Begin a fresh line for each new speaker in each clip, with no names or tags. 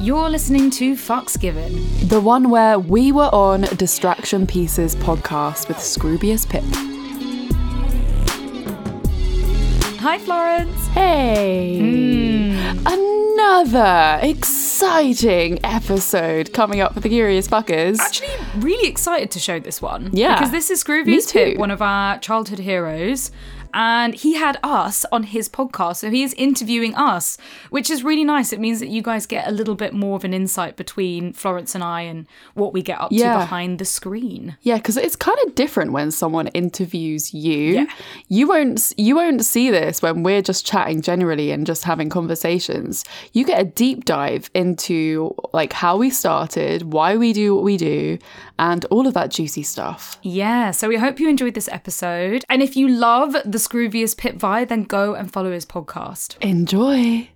You're listening to Fucks Given.
The one where we were on Distraction Pieces podcast with Scroobius Pip.
Hi, Florence.
Hey! Hmm. Another exciting episode coming up for the Curious Fuckers.
Actually, really excited to show this one.
Yeah.
Because this is Scroobius Pip, one of our childhood heroes. And he had us on his podcast. So he is interviewing us, which is really nice. It means that you guys get a little bit more of an insight between Florence and I and what we get up
Yeah.
to behind the screen.
Yeah, because it's kind of different when someone interviews you.
Yeah.
You won't you won't see this when we're just chatting generally and just having conversations. You get a deep dive into like how we started, why we do what we do, and all of that juicy stuff.
Yeah, so we hope you enjoyed this episode. And if you love the Scroobius Pip vibe, then go and follow his podcast.
Enjoy.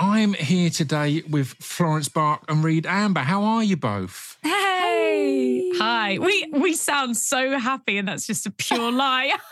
I'm here today with Florence Bark and Reed Amber. How are you both?
Hey. Hi. We we sound so happy and that's just a pure lie.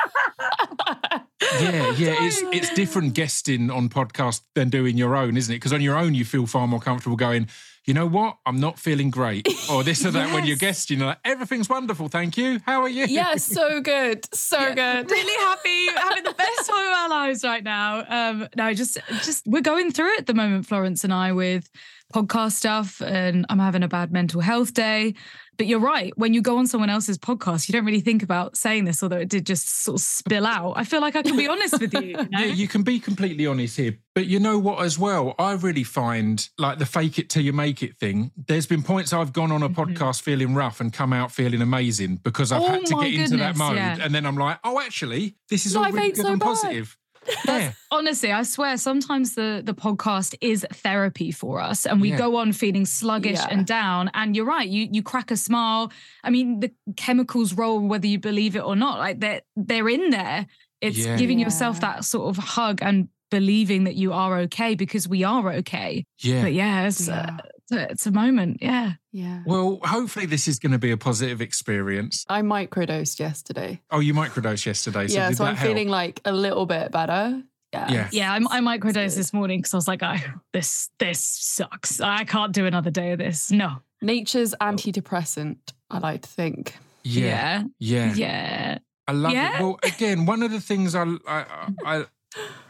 Yeah, yeah, it's it's different guesting on podcast than doing your own, isn't it? Because on your own you feel far more comfortable going, you know what, I'm not feeling great, or this or that. When you're
Yes.
guesting, you know, like, everything's wonderful, thank you. How are you?
Yeah, so good. So good.
really happy, having the best time of our lives right now. Um, no, just just we're going through it at the moment, Florence and I, with podcast stuff, and I'm having a bad mental health day. But you're right. When you go on someone else's podcast, you don't really think about saying this, although it did just sort of spill out. I feel like I can be honest with you. you know?
Yeah, you can be completely honest here. But you know what, as well? I really find like the fake it till you make it thing. There's been points I've gone on a podcast feeling rough and come out feeling amazing because I've
Mm-hmm. Oh
had to get into that mode.
yeah.
And then I'm like, oh, actually, this is all really good
so
and
bad.
positive. Yeah.
honestly, I swear sometimes the the podcast is therapy for us and we
Yeah.
go on feeling sluggish
Yeah.
and down and you're right, you you crack a smile. I mean, the chemicals roll whether you believe it or not. Like they're they're in there. It's
Yeah.
giving yourself that sort of hug and believing that you are okay because we are okay.
Yeah.
But yeah, it's,
Yeah.
Uh, it's, a, it's a moment. Yeah.
Yeah.
Well, hopefully this is going to be a positive experience.
I microdosed yesterday.
Oh, you microdosed yesterday, so
yeah,
did
so
that
I'm
help?
feeling like a little bit better. Yeah.
Yeah.
Yeah, I, I microdosed this morning because I was like, oh, this this sucks. I can't do another day of this. No.
Nature's antidepressant, I like to think.
yeah, yeah,
Yeah. Yeah.
I love
Yeah.
it. Well, again, one of the things I, I I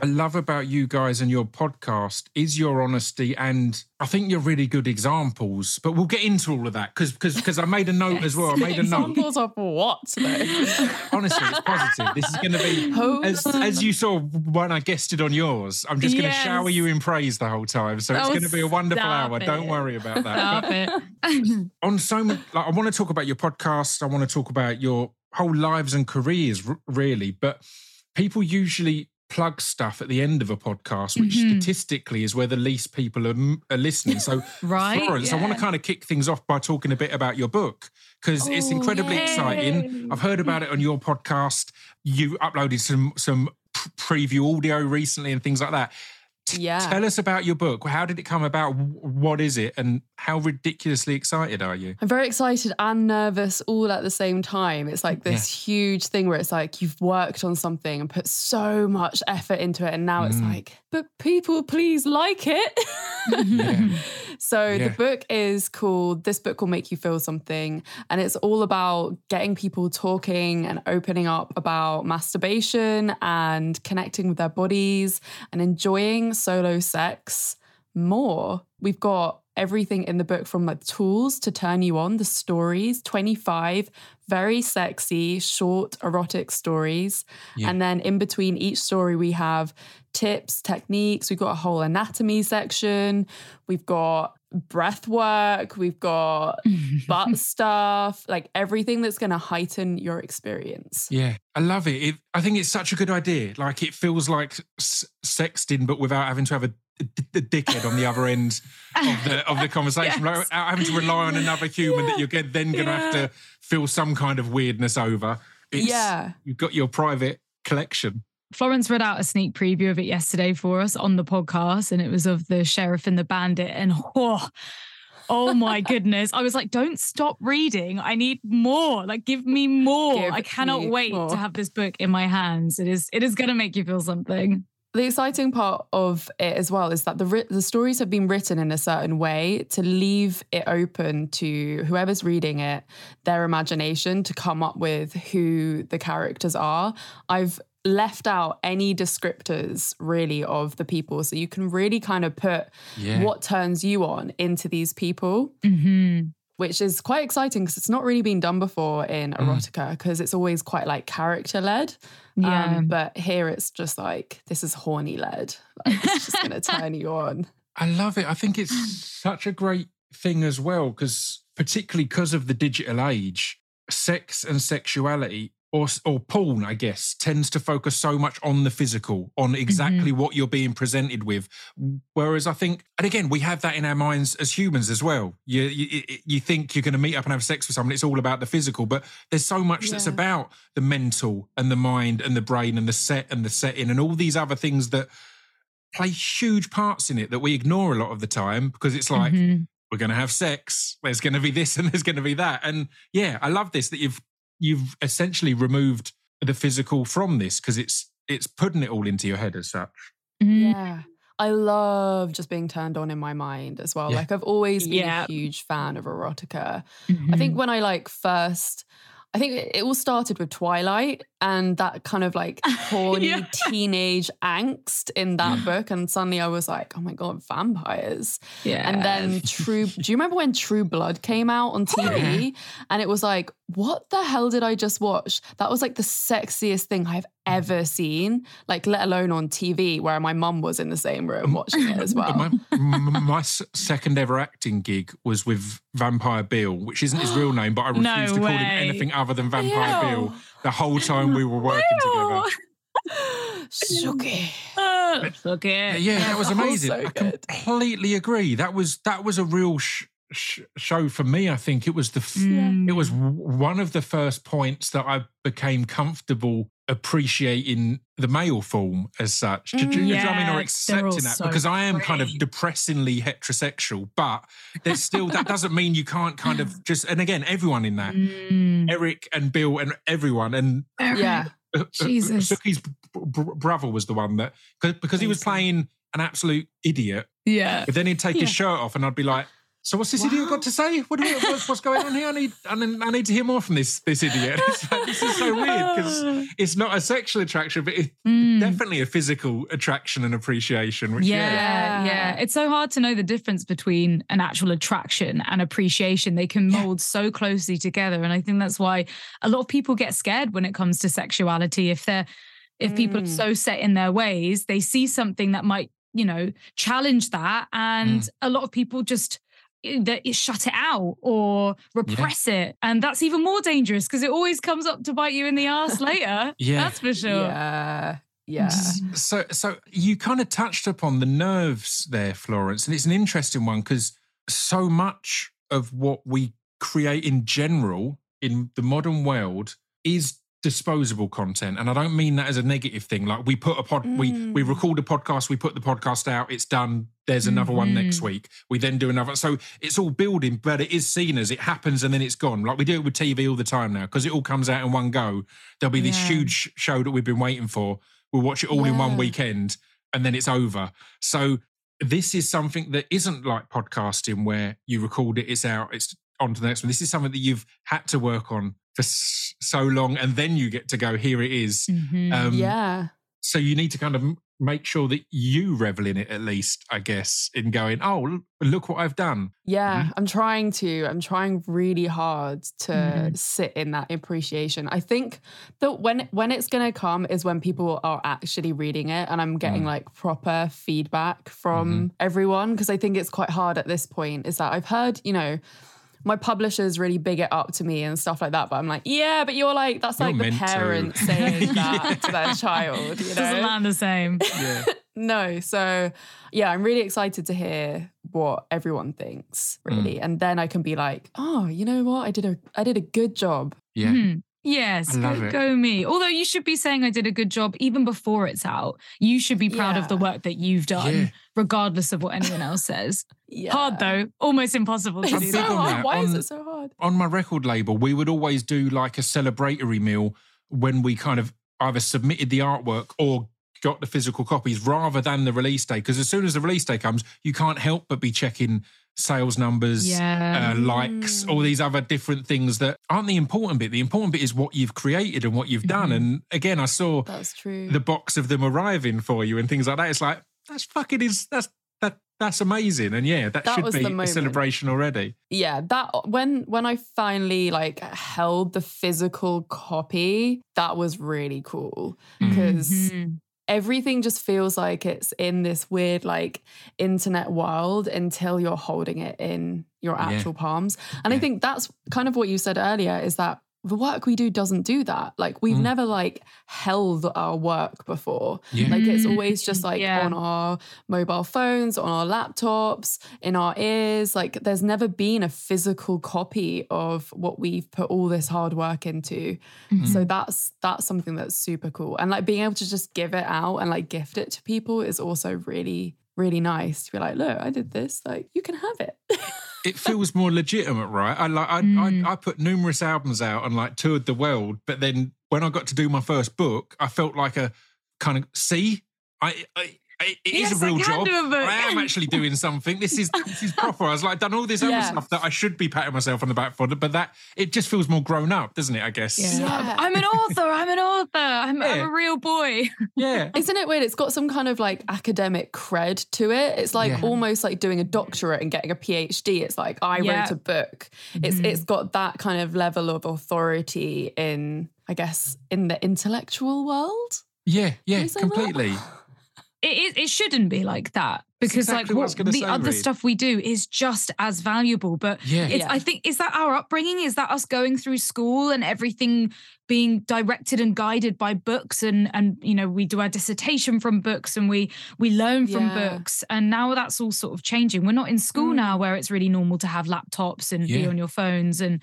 I love about you guys and your podcast is your honesty, and I think you're really good examples. But we'll get into all of that because because because I made a note as well. I made a note.
Examples of what? though?
Honestly, it's positive. This is going to be as as you saw when I guested on yours. I'm just going to
Yes.
shower you in praise the whole time. So it's
Oh,
going to be a wonderful hour. Don't worry about that.
It.
on so many, like I want to talk about your podcast. I want to talk about your whole lives and careers, really. But people usually plug stuff at the end of a podcast, which
Mhm.
statistically is where the least people are, are listening. So,
Right,
Florence, I want to kind of kick things off by talking a bit about your book because it's
Oh,
incredibly
yay.
exciting. I've heard about it on your podcast. You uploaded some some preview audio recently and things like that.
Yeah.
Tell us about your book. How did it come about? What is it? And how ridiculously excited are you?
I'm very excited and nervous all at the same time. It's like this huge thing where it's like you've worked on something and put so much effort into it, and now it's
Mm.
like, but people please like it. Mm-hmm.
Yeah.
So
Yeah.
the book is called This Book Will Make You Feel Something. And it's all about getting people talking and opening up about masturbation and connecting with their bodies and enjoying solo sex more. We've got everything in the book from like tools to turn you on, the stories, 25 very sexy, short, erotic stories.
Yeah.
And then in between each story, we have tips, techniques. We've got a whole anatomy section. We've got breath work. We've got butt stuff, like everything that's going to heighten your experience.
Yeah, I love it. it. I think it's such a good idea. Like it feels like s- sexting, but without having to have a, d- d- dickhead on the other end of the of the conversation.
Yes.
without having to rely on another human that you're get- then going to have to feel some kind of weirdness over. It's,
Yeah.
you've got your private collection.
Florence read out a sneak preview of it yesterday for us on the podcast, and it was of the sheriff and the bandit. And oh, oh my goodness. I was like, don't stop reading. I need more. Like, give me more.
Give
I cannot wait
more.
to have this book in my hands. It is, it is gonna make you feel something.
The exciting part of it as well is that the writ- the stories have been written in a certain way to leave it open to whoever's reading it, their imagination to come up with who the characters are. I've left out any descriptors really of the people, so you can really kind of put
Yeah.
what turns you on into these people.
Mm-hmm.
Which is quite exciting because it's not really been done before in
Mm.
erotica because it's always quite like character led.
Yeah.
Um, but here it's just like this is horny led. Like, it's just gonna turn you on.
I love it. I think it's such a great thing as well, because particularly because of the digital age, sex and sexuality, or or porn, I guess, tends to focus so much on the physical, on exactly what you're being presented with. Whereas I think, and again, we have that in our minds as humans as well. You you, you think you're going to meet up and have sex with someone, it's all about the physical, but there's so much that's about the mental and the mind and the brain and the set and the setting and all these other things that play huge parts in it that we ignore a lot of the time because it's like
Mhm.
we're going to have sex there's going to be this and there's going to be that and yeah i love this that you've you've essentially removed the physical from this because it's it's putting it all into your head as such
Mhm.
Yeah. I love just being turned on in my mind as well.
Yeah.
Like I've always been
Yeah.
a huge fan of erotica. I
Mhm.
think when I like first I think it it all started with Twilight and that kind of like horny
Yeah.
teenage angst in that mm. book. And suddenly I was like, oh my God, vampires.
yeah.
And then True, do you remember when True Blood came out on TV? And it was like, what the hell did I just watch? That was like the sexiest thing I've ever seen, like let alone on TV where my mum was in the same room watching it as well.
my, my second ever acting gig was with vampire bill which isn't his real name but i refused
No
to call him anything other than vampire
Ew.
bill the whole time we were working together
Sookie.
Uh, look
Yeah, yeah, that was
That was
amazing.
so
I
good.
completely agree. That was that was a real sh- sh- show for me. I think it was the f-
Mm.
it was w- one of the first points that I became comfortable appreciating the male form as such. Do, do you know I mean? Or
Yeah, they're all
accepting that
so
because I am kind of depressingly heterosexual, but there's still that doesn't mean you can't kind of just and again everyone in that.
Mm.
Eric and Bill and everyone and
Yeah.
uh, uh,
Jesus.
Sookie's b- b- brother was the one that because he was playing an absolute idiot
Yeah.
but then he'd take his shirt off, and I'd be like, "So what's this idiot got to say? What, do we- what's, what's going on here? I need, I need, I need to hear more from this this idiot. It's like, this is so weird because it's not a sexual attraction, but it's
Mm.
definitely a physical attraction and appreciation. Which
Yeah,
yeah,
yeah,
Yeah.
It's so hard to know the difference between an actual attraction and appreciation. They can
Yeah.
mold so closely together. And I think that's why a lot of people get scared when it comes to sexuality. If they're if people are
Mm.
so set in their ways, they see something that might, you know, challenge that. And
Mm.
a lot of people just that shut it out or repress it. And that's even more dangerous because it always comes up to bite you in the ass later.
Yeah.
That's for sure.
Yeah. Yeah.
So, so you kind of touched upon the nerves there, Florence, and it's an interesting one because so much of what we create in general in the modern world is disposable content and i don't mean that as a negative thing. Like we put a pod we we
Mm.
record a podcast we put the podcast out it's done there's another one next week. We then do another so it's all building but it is seen as it happens and then it's gone. Like we do it with tv all the time now because it all comes out in one go. There'll be this
Yeah.
huge show that we've been waiting for we'll watch it all in one weekend and then it's over. So this is something that isn't like podcasting where you record it it's out it's on to the next one. This is something that you've had to work on for s- so long and then you get to go here it is
Mhm.
um
yeah.
so you need to kind of make sure that you revel in it at least i guess in going oh look what i've done
Yeah,
Mhm.
I'm trying to. I'm trying really hard to
Mhm.
sit in that appreciation. I think that when when it's gonna come is when people are actually reading it and I'm getting
Mm.
like proper feedback from everyone. Because I think it's quite hard at this point. Is that I've heard, you know, my publishers really big it up to me and stuff like that. But I'm like, yeah, but you're like, that's
You're
like the
meant to.
parent saying that
Yeah.
to their child, you know?
Doesn't land the same.
yeah
No. So yeah, I'm really excited to hear what everyone thinks,
Mm.
really. And then I can be like, oh, you know what? I did a I did a good job.
yeah
Mhm. Yes, go, go me. Although you should be saying I did a good job even before it's out. You should be proud of the work that you've done,
Yeah.
regardless of what anyone else says.
Yeah.
Hard though, almost impossible to
It's
do
so
that.
on
hard.
that.
Why is it so hard?
on my record label, we would always do like a celebratory meal when we kind of either submitted the artwork or got the physical copies rather than the release day. Because as soon as the release day comes, you can't help but be checking sales numbers,
Yeah.
uh, likes, all these other different things that aren't the important bit. The important bit is what you've created and what you've done. And again, I saw
That's true.
the box of them arriving for you and things like that. It's like that's fucking is that's that that's amazing. And yeah, that,
That
should be a celebration already.
yeah that when when i finally like held the physical copy that was really cool because
Mhm.
Everything just feels like it's in this weird like internet world until you're holding it in your
Yeah.
actual palms and i think that's kind of what you said earlier is that the work we do doesn't do that like we've
Mm.
never like held our work before
Yeah.
like it's
Mm,
always just like
yeah.
on our mobile phones, on our laptops, in our ears. Like there's never been a physical copy of what we've put all this hard work into. So that's that's something that's super cool. And like being able to just give it out and like gift it to people is also really, really nice to be like, look, I did this. Like you can have it.
it feels more legitimate, right? I like I,
Mm.
I I put numerous albums out and like toured the world, but then when I got to do my first book, I felt like a kind of see, I, I it is
Yes,
a
I
real
can
job.
do a book.
I am actually doing something. This is this is proper. I was like done all this other
Yeah.
stuff that I should be patting myself on the back for, but that it just feels more grown up, doesn't it? I guess.
Yeah.
Yeah.
I'm an author. I'm an author. I'm, I'm a real boy.
Yeah.
Isn't it weird? It's got some kind of like academic cred to it. It's like
Yeah.
almost like doing a doctorate and getting a PhD. It's like I
Yeah.
wrote a book. It's
Mhm.
it's got that kind of level of authority in, I guess, in the intellectual world.
Yeah. Yeah.
completely. that?
Completely.
It, it, it shouldn't be like that because
exactly
like
what
what the
say,
other
Reed.
stuff we do is just as valuable. But
Yeah.
it's,
Yeah.
I think is that our upbringing? Is that us going through school and everything being directed and guided by books and and you know we do our dissertation from books and we we learn from
Yeah.
books and now that's all sort of changing. We're not in school now
Mm.
where it's really normal to have laptops and be on your phones and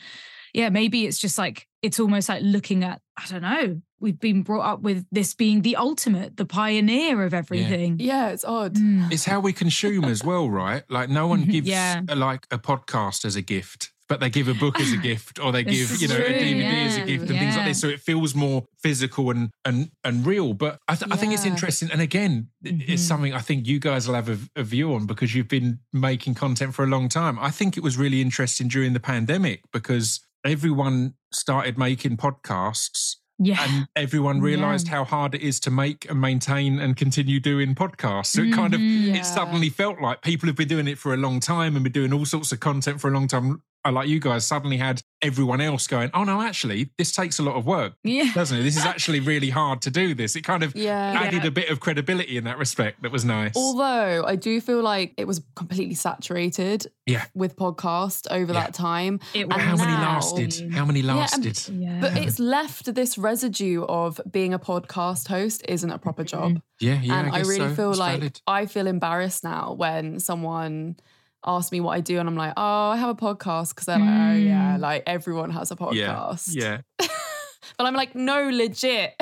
yeah maybe it's just like it's almost like looking at I don't know. We've been brought up with this being the ultimate, the pioneer of everything.
Yeah, it's odd.
Mm.
It's how we consume as well, right? Like no one gives
Yeah.
a, like a podcast as a gift, but they give a book as a gift, or they give you know a
true,
DVD as a gift and things like this. So it feels more physical and and and real. But I, th- I think it's interesting. And again, it's
Mhm.
something I think you guys will have a, a view on because you've been making content for a long time. I think it was really interesting during the pandemic because everyone started making podcasts
Yeah.
and everyone
Yeah.
realized how hard it is to make and maintain and continue doing podcasts. So it kind of.
Yeah.
it suddenly felt like people have been doing it for a long time and been doing all sorts of content for a long time. Like you guys suddenly had everyone else going, oh no, actually, this takes a lot of work,
Yeah.
doesn't it? This is actually really hard to do this. It kind of
Yeah.
added
Yeah.
a bit of credibility in that respect that was nice.
Although I do feel like it was completely saturated
Yeah.
with podcast over
Yeah.
that time.
It
And
How many lasted? How many lasted?
Yeah.
But it's left this residue of being a podcast host isn't a proper job.
yeah, yeah.
and I,
guess
really
so.
feel
It's
like
valid.
I feel embarrassed now when someone asks me what I do and I'm like, oh, I have a podcast because they're like, oh yeah,
Mm.
like everyone has a podcast.
yeah. yeah.
But I'm like, no, legit.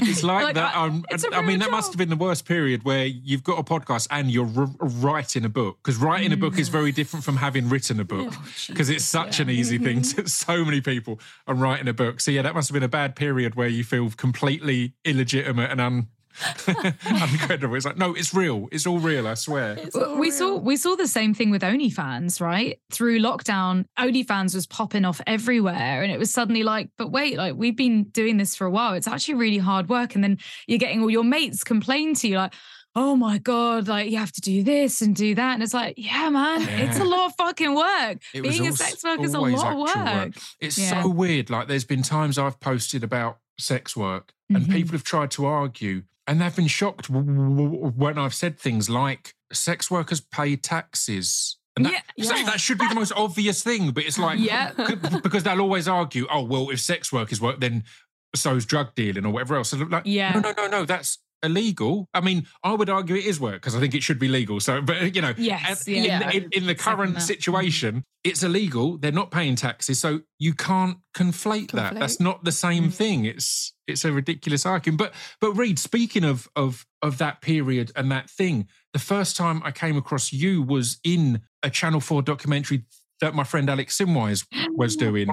It's like,
Like,
that.
I-
Um, I mean,
real
that must have been the worst period where you've got a podcast and you're r- writing a book because writing a book is very different from having written a book because it's such an easy thing. To, so many people are writing a book. So yeah, that must have been a bad period where you feel completely illegitimate and un. uncredible. It's like no, it's real. It's all real. I swear.
Well,
all
we saw we saw the same thing with OnlyFans, right? Through lockdown, OnlyFans was popping off everywhere, and it was suddenly like, but wait, like we've been doing this for a while. It's actually really hard work, and then you're getting all your mates complain to you like. Oh my god! Like you have to do this and do that, and it's like, yeah, man, it's a lot of fucking work.
It
Being a
als-
sex worker is a lot of
actual
work.
It's
Yeah.
so weird. Like there's been times I've posted about sex work and
Mhm.
people have tried to argue and they've been shocked w- w- w- when I've said things like sex workers pay taxes. And that,
Yeah.
so
Yeah.
that should be the most obvious thing, but it's like
Yeah.
because they'll always argue, oh well, if sex work is work, then so's drug dealing or whatever else. So like,
Yeah.
no, no, no, no. That's illegal. I mean, I would argue it is work because I think it should be legal. So, but you know,
Yes,
and
yeah.
in, in, in the current situation, it's illegal. They're not paying taxes, so you can't conflate, that. That's not the same
Mm.
thing. It's it's a ridiculous argument. But but Reed, speaking of of of that period and that thing, the first time I came across you was in a Channel Four documentary that my friend Alex Simwise was doing.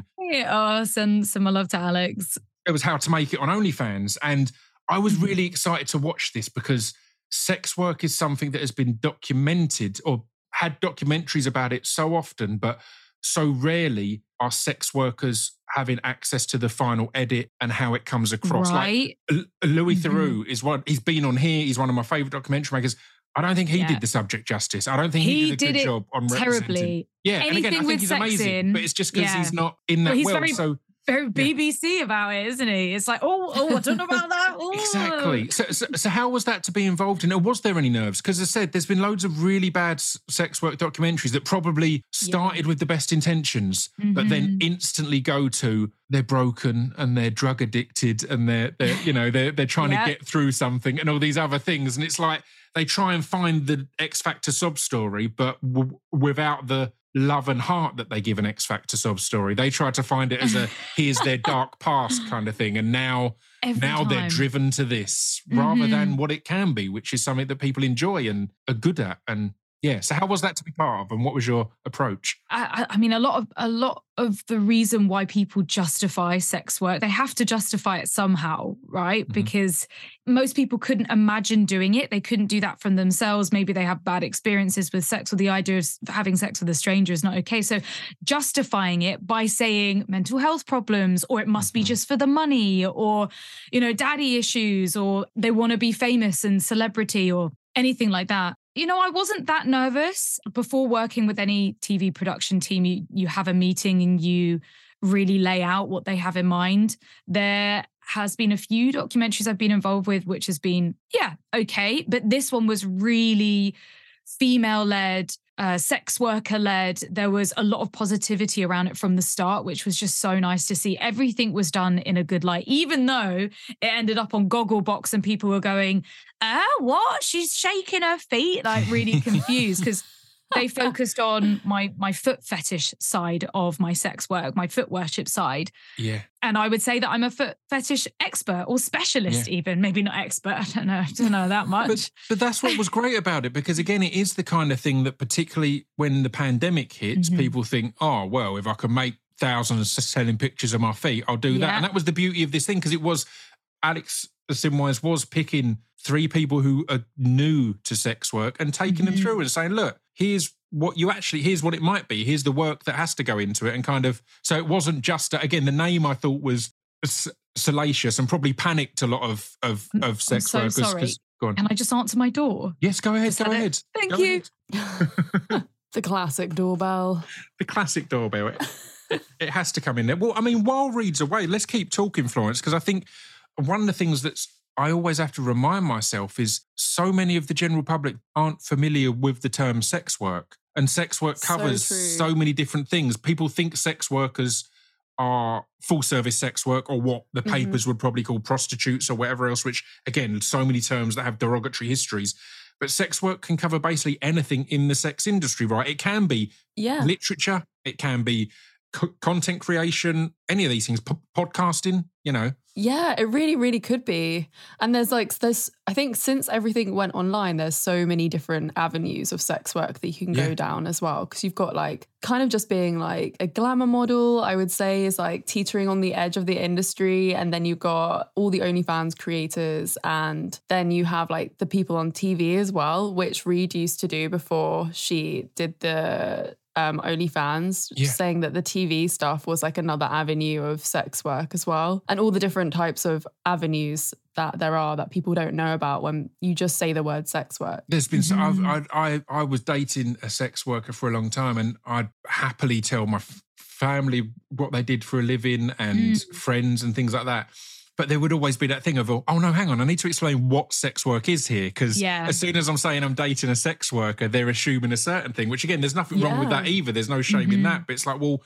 Oh, send some love to Alex.
it was how to make it on OnlyFans. And I was
Mm-hmm.
really excited to watch this because sex work is something that has been documented or had documentaries about it so often, but so rarely are sex workers having access to the final edit and how it comes across. Like
Right.
L- Louis
Mhm.
Theroux is one, he's been on here, he's one of my favorite documentary makers. I don't think he
Yeah.
did the subject justice. I don't think he,
He
did a
did
good
it
job on.
Terribly.
Yeah, and again, I
Anything
think
with
he's amazing,
in,
but it's just because
yeah.
he's not in that world.
very-
so
Very BBC about it, isn't he? It's like, oh, oh, I don't know about that. Oh.
Exactly. So, so, so how was that to be involved in? Or was there any nerves? Because I said, there's been loads of really bad sex work documentaries that probably started with the best intentions, but then
Mhm.
instantly go to they're broken and they're drug addicted and they're, they're you know they're they're trying
Yeah.
to get through something and all these other things, and it's like they try and find the X Factor sub story, but w- without the love and heart that they give an X Factor sub story. They try to find it as a here's their dark past kind of thing, and now
Every
now they're driven to this rather
Mhm.
than what it can be, which is something that people enjoy and are good at. And yeah, so how was that to be part of, and what was your approach?
I, I mean, a lot of a lot of the reason why people justify sex work, they have to justify it somehow, right?
Mhm.
Because most people couldn't imagine doing it. They couldn't do that from themselves. Maybe they have bad experiences with sex, or the idea of having sex with a stranger is not okay. So, justifying it by saying mental health problems, or it must be
Mhm.
just for the money, or you know, daddy issues, or they want to be famous and celebrity, or anything like that. You know, I wasn't that nervous before working with any TV production team. You, you have a meeting and you really lay out what they have in mind. There has been a few documentaries I've been involved with, which has been, yeah, okay. But this one was really female led, uh, sex worker led. There was a lot of positivity around it from the start, which was just so nice to see. Everything was done in a good light, even though it ended up on Gogglebox and people were going, uh, what? She's shaking her feet, like really confused because they focused on my my foot fetish side of my sex work, my foot worship side.
Yeah,
And I would say that I'm a foot fetish expert or specialist, even maybe not expert. I don't know. I don't know that much.
but but that's what was great about it because again, it is the kind of thing that particularly when the pandemic hits,
Mhm.
people think, oh well, if I can make thousands selling pictures of my feet, I'll do that.
Yeah.
And that was the beauty of this thing because it was Alex Simwise was picking three people who are new to sex work and taking them
Mhm.
through and saying, look, here's what you actually here's what it might be. Here's the work that has to go into it, and kind of so it wasn't just again the name I thought was salacious and probably panicked a lot of of of sex
so
workers.
sorry.
Go on.
Can I just answer my door?
Yes, go ahead. Go
let it-
ahead.
Thank
Go
you.
ahead.
the classic doorbell.
The classic doorbell. It, has to come in there. Well, I mean, while Reed's away, let's keep talking, Florence, because I think one of the things that's I always have to remind myself is so many of the general public aren't familiar with the term sex work. And sex work covers
true.
so many different things. People think sex workers are full service sex work or what the
Mhm.
papers would probably call prostitutes or whatever else, which again, so many terms that have derogatory histories. But sex work can cover basically anything in the sex industry, right? It can be
Yeah.
literature, it can be co- content creation, any of these things, po- podcasting, you know.
Yeah, it really, really could be. And there's like, there's, I think since everything went online, there's so many different avenues of sex work that you can
Yeah.
go down as well. Cause you've got like kind of just being like a glamour model, I would say, is like teetering on the edge of the industry. And then you've got all the OnlyFans creators. And then you have like the people on TV as well, which Reed used to do before she did the um, OnlyFans,
Yeah.
saying that the TV stuff was like another avenue of sex work as well, and all the different types of avenues that there are that people don't know about when you just say the word sex work.
There's been, so I've. I, I, I was dating a sex worker for a long time, and I'd happily tell my f- family what they did for a living and
Mm.
friends and things like that. But there would always be that thing of, oh no, hang on, I need to explain what sex work is here. Because
Yeah.
as soon as I'm saying I'm dating a sex worker, they're assuming a certain thing, which again, there's nothing wrong with that either. There's no shame in
Mhm.
that. But it's like, well,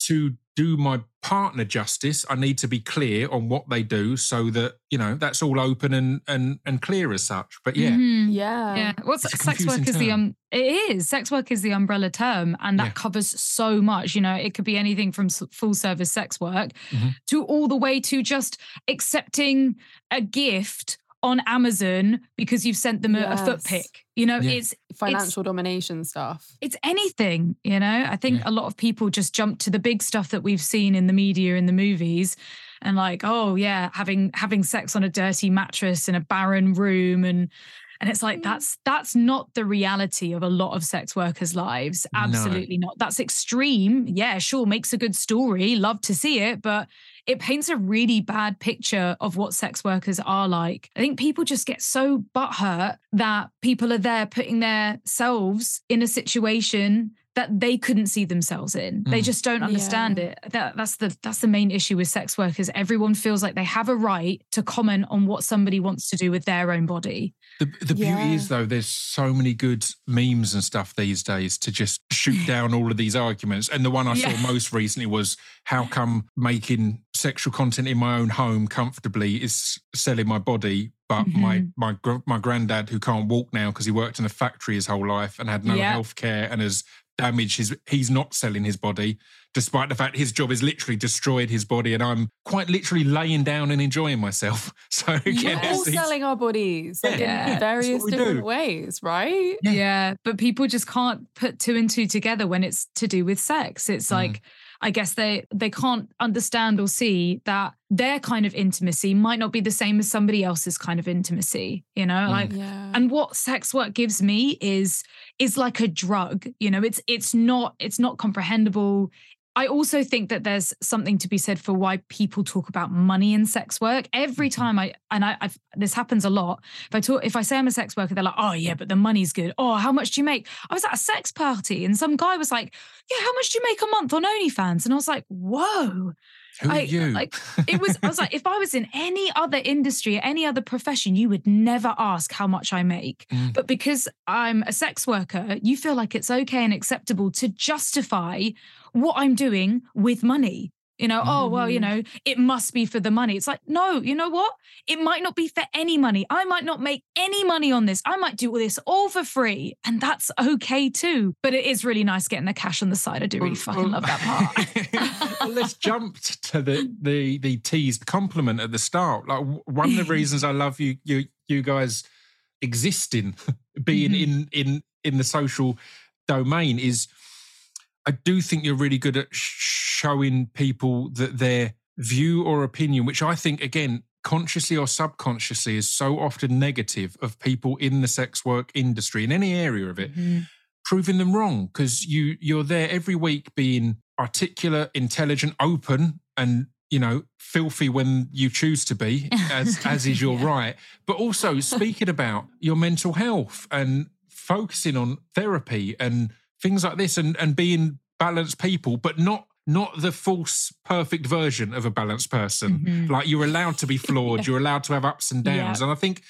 to do my partner justice, I need to be clear on what they do so that, you know, that's all open and and and clear as such. But yeah.
Mhm.
Yeah.
Yeah. Well,
It's
sex work
confusing
is the um. It is sex work is the umbrella term, and that
Yeah.
covers so much. You know, it could be anything from full service sex work
Mhm.
to all the way to just accepting a gift on Amazon because you've sent them a, a foot
Yes.
pic. You know,
Yeah.
it's
Financial domination stuff.
it's anything. You know, I think
Yeah.
a lot of people just jump to the big stuff that we've seen in the media in the movies. And like, oh yeah, having having sex on a dirty mattress in a barren room and and it's like
Mm.
that's that's not the reality of a lot of sex workers' lives.
No.
Absolutely not. That's extreme. Yeah, sure, makes a good story. Love to see it, but it paints a really bad picture of what sex workers are like. I think people just get so butthurt that people are there putting themselves in a situation that they couldn't see themselves in. They
Mm.
just don't understand
Yeah.
it. That, that's the that's the main issue with sex workers. Everyone feels like they have a right to comment on what somebody wants to do with their own body.
The, the beauty is though, there's so many good memes and stuff these days to just shoot down all of these arguments. And the one I
Yeah.
saw most recently was how come making sexual content in my own home comfortably is selling my body, but my
Mhm.
my gr- my granddad who can't walk now because he worked in a factory his whole life and had no
Yeah.
health care and has damaged his he's not selling his body despite the fact his job has literally destroyed his body and I'm quite literally laying down and enjoying myself. So again,
We're all selling our bodies like,
Yeah.
in various different
do.
ways, right?
Yeah.
Yeah. but people just can't put two and two together when it's to do with sex. It's
Mm.
like I guess they they can't understand or see that their kind of intimacy might not be the same as somebody else's kind of intimacy, you know?
Mm.
Like
Yeah.
and what sex work gives me is is like a drug you know it's it's not it's not comprehensible i also think that there's something to be said for why people talk about money in sex work. Every
Mm-hmm.
time i and i I've, this happens a lot. If i talk if i say i'm a sex worker they're like oh yeah but the money's good. Oh how much do you make? I was at a sex party and some guy was like yeah how much do you make a month on onlyfans? And i was like whoa
Who are
I-
you?
like, it was i was like if i was in any other industry any other profession you would never ask how much i make
Mm.
but because i'm a sex worker you feel like it's okay and acceptable to justify what i'm doing with money you know oh well you
Mhm.
know it must be for the money it's like no you know what it might not be for any money i might not make any money on this i might do all this all for free and that's okay too but it is really nice getting the cash on the side i do really
Well,
fucking
well-
love that part
well, let's jump to the the the teased compliment at the start. Like one of the reasons I love you you you guys existing, being
Mhm.
in in in the social domain is. I do think you're really good at showing people that their view or opinion, which I think again consciously or subconsciously is so often negative of people in the sex work industry in any area of it mm-hmm. proving them wrong because you you're there every week being articulate intelligent open and you know filthy when you choose to be as as is your
Yeah.
right but also speaking about your mental health and focusing on therapy and things like this and and being balanced people but not not the false perfect version of a balanced person
Mhm.
like you're allowed to be flawed you're allowed to have ups and downs and i think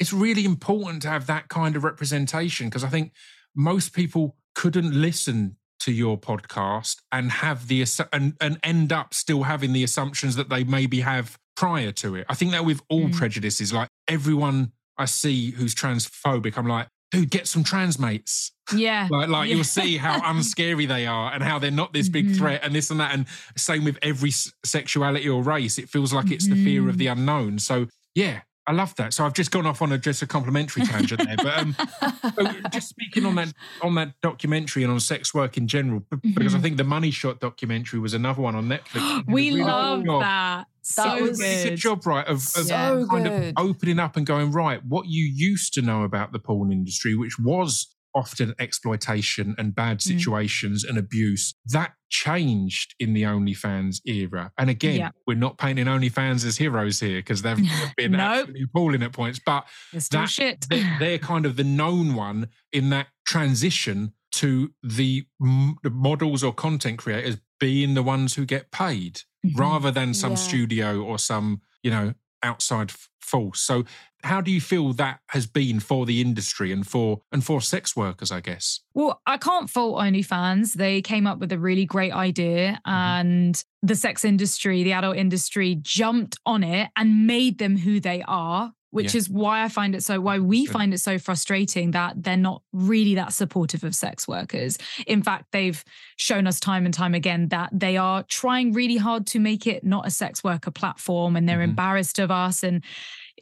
it's really important to have that kind of representation because i think most people couldn't listen to your podcast and have the and, and end up still having the assumptions that they maybe have prior to it. I think that with all
Mm.
prejudices, like everyone I see who's transphobic, I'm like, dude, get some trans mates.
yeah
Like, like
Yeah.
you'll see how unscary they are and how they're not this big
Mhm.
threat and this and that. And same with every s- sexuality or race, it feels like it's the fear of
Mhm.
the unknown. So yeah, I love that. So I've just gone off on a just a complimentary tangent there, but um, so just speaking on that on that documentary and on sex work in general, b- because I
Mhm.
think the Money Shot documentary was another one on Netflix. It did a
we
really
love that so
That
It
was-
was a really good
good.
job, right? Of, of
So
kind
good.
of opening up and going right. What you used to know about the porn industry, which was often exploitation and bad
Mm.
situations and abuse, that changed in the OnlyFans era. And again,
Yeah.
we're not painting OnlyFans as heroes here because they've been
Nope.
absolutely appalling at points, but that-
shit
they're, they're kind of the known one in that transition to the, m- the models or content creators being the ones who get paid
Mhm.
rather than some
Yeah.
studio or some you know outside f- false. So how do you feel that has been for the industry and for and for sex workers, I guess?
Well, I can't fault OnlyFans. They came up with a really great idea, mm-hmm. and the sex industry, the adult industry, jumped on it and made them who they are. Which
Yeah.
is why I find it so, why we find it so frustrating that they're not really that supportive of sex workers. In fact, they've shown us time and time again that they are trying really hard to make it not a sex worker platform and they're
Mhm.
embarrassed of us. And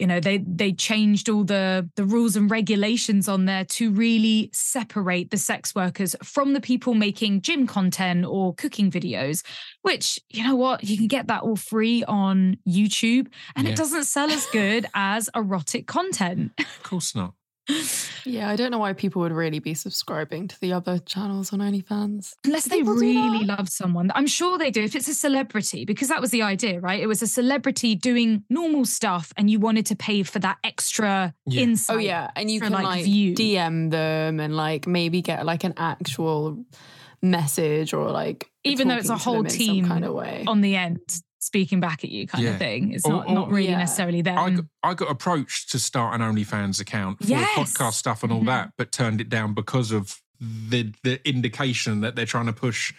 you know they they changed all the the rules and regulations on there to really separate the sex workers from the people making gym content or cooking videos which you know what you can get that all free on YouTube and
Yeah.
it doesn't sell as good as erotic content
Of course not.
Yeah, I don't know why people would really be subscribing to the other channels on OnlyFans.
unless they really love someone i'm sure they do if it's a celebrity because that was the idea right it was a celebrity doing normal stuff and you wanted to pay for that extra
Yeah.
insight
Oh yeah, and you can
like,
like,
view.
DM them and like maybe get like an actual message or like
Even though it's a
talking to them
whole team
kind of way.
on the end speaking back at you kind
Yeah.
of thing. It's
Or-
not
or-
not really
Yeah.
necessarily them.
I got, I got approached to start an OnlyFans account for
Yes.
podcast stuff and all
Mhm.
that, but turned it down because of the the indication that they're trying to push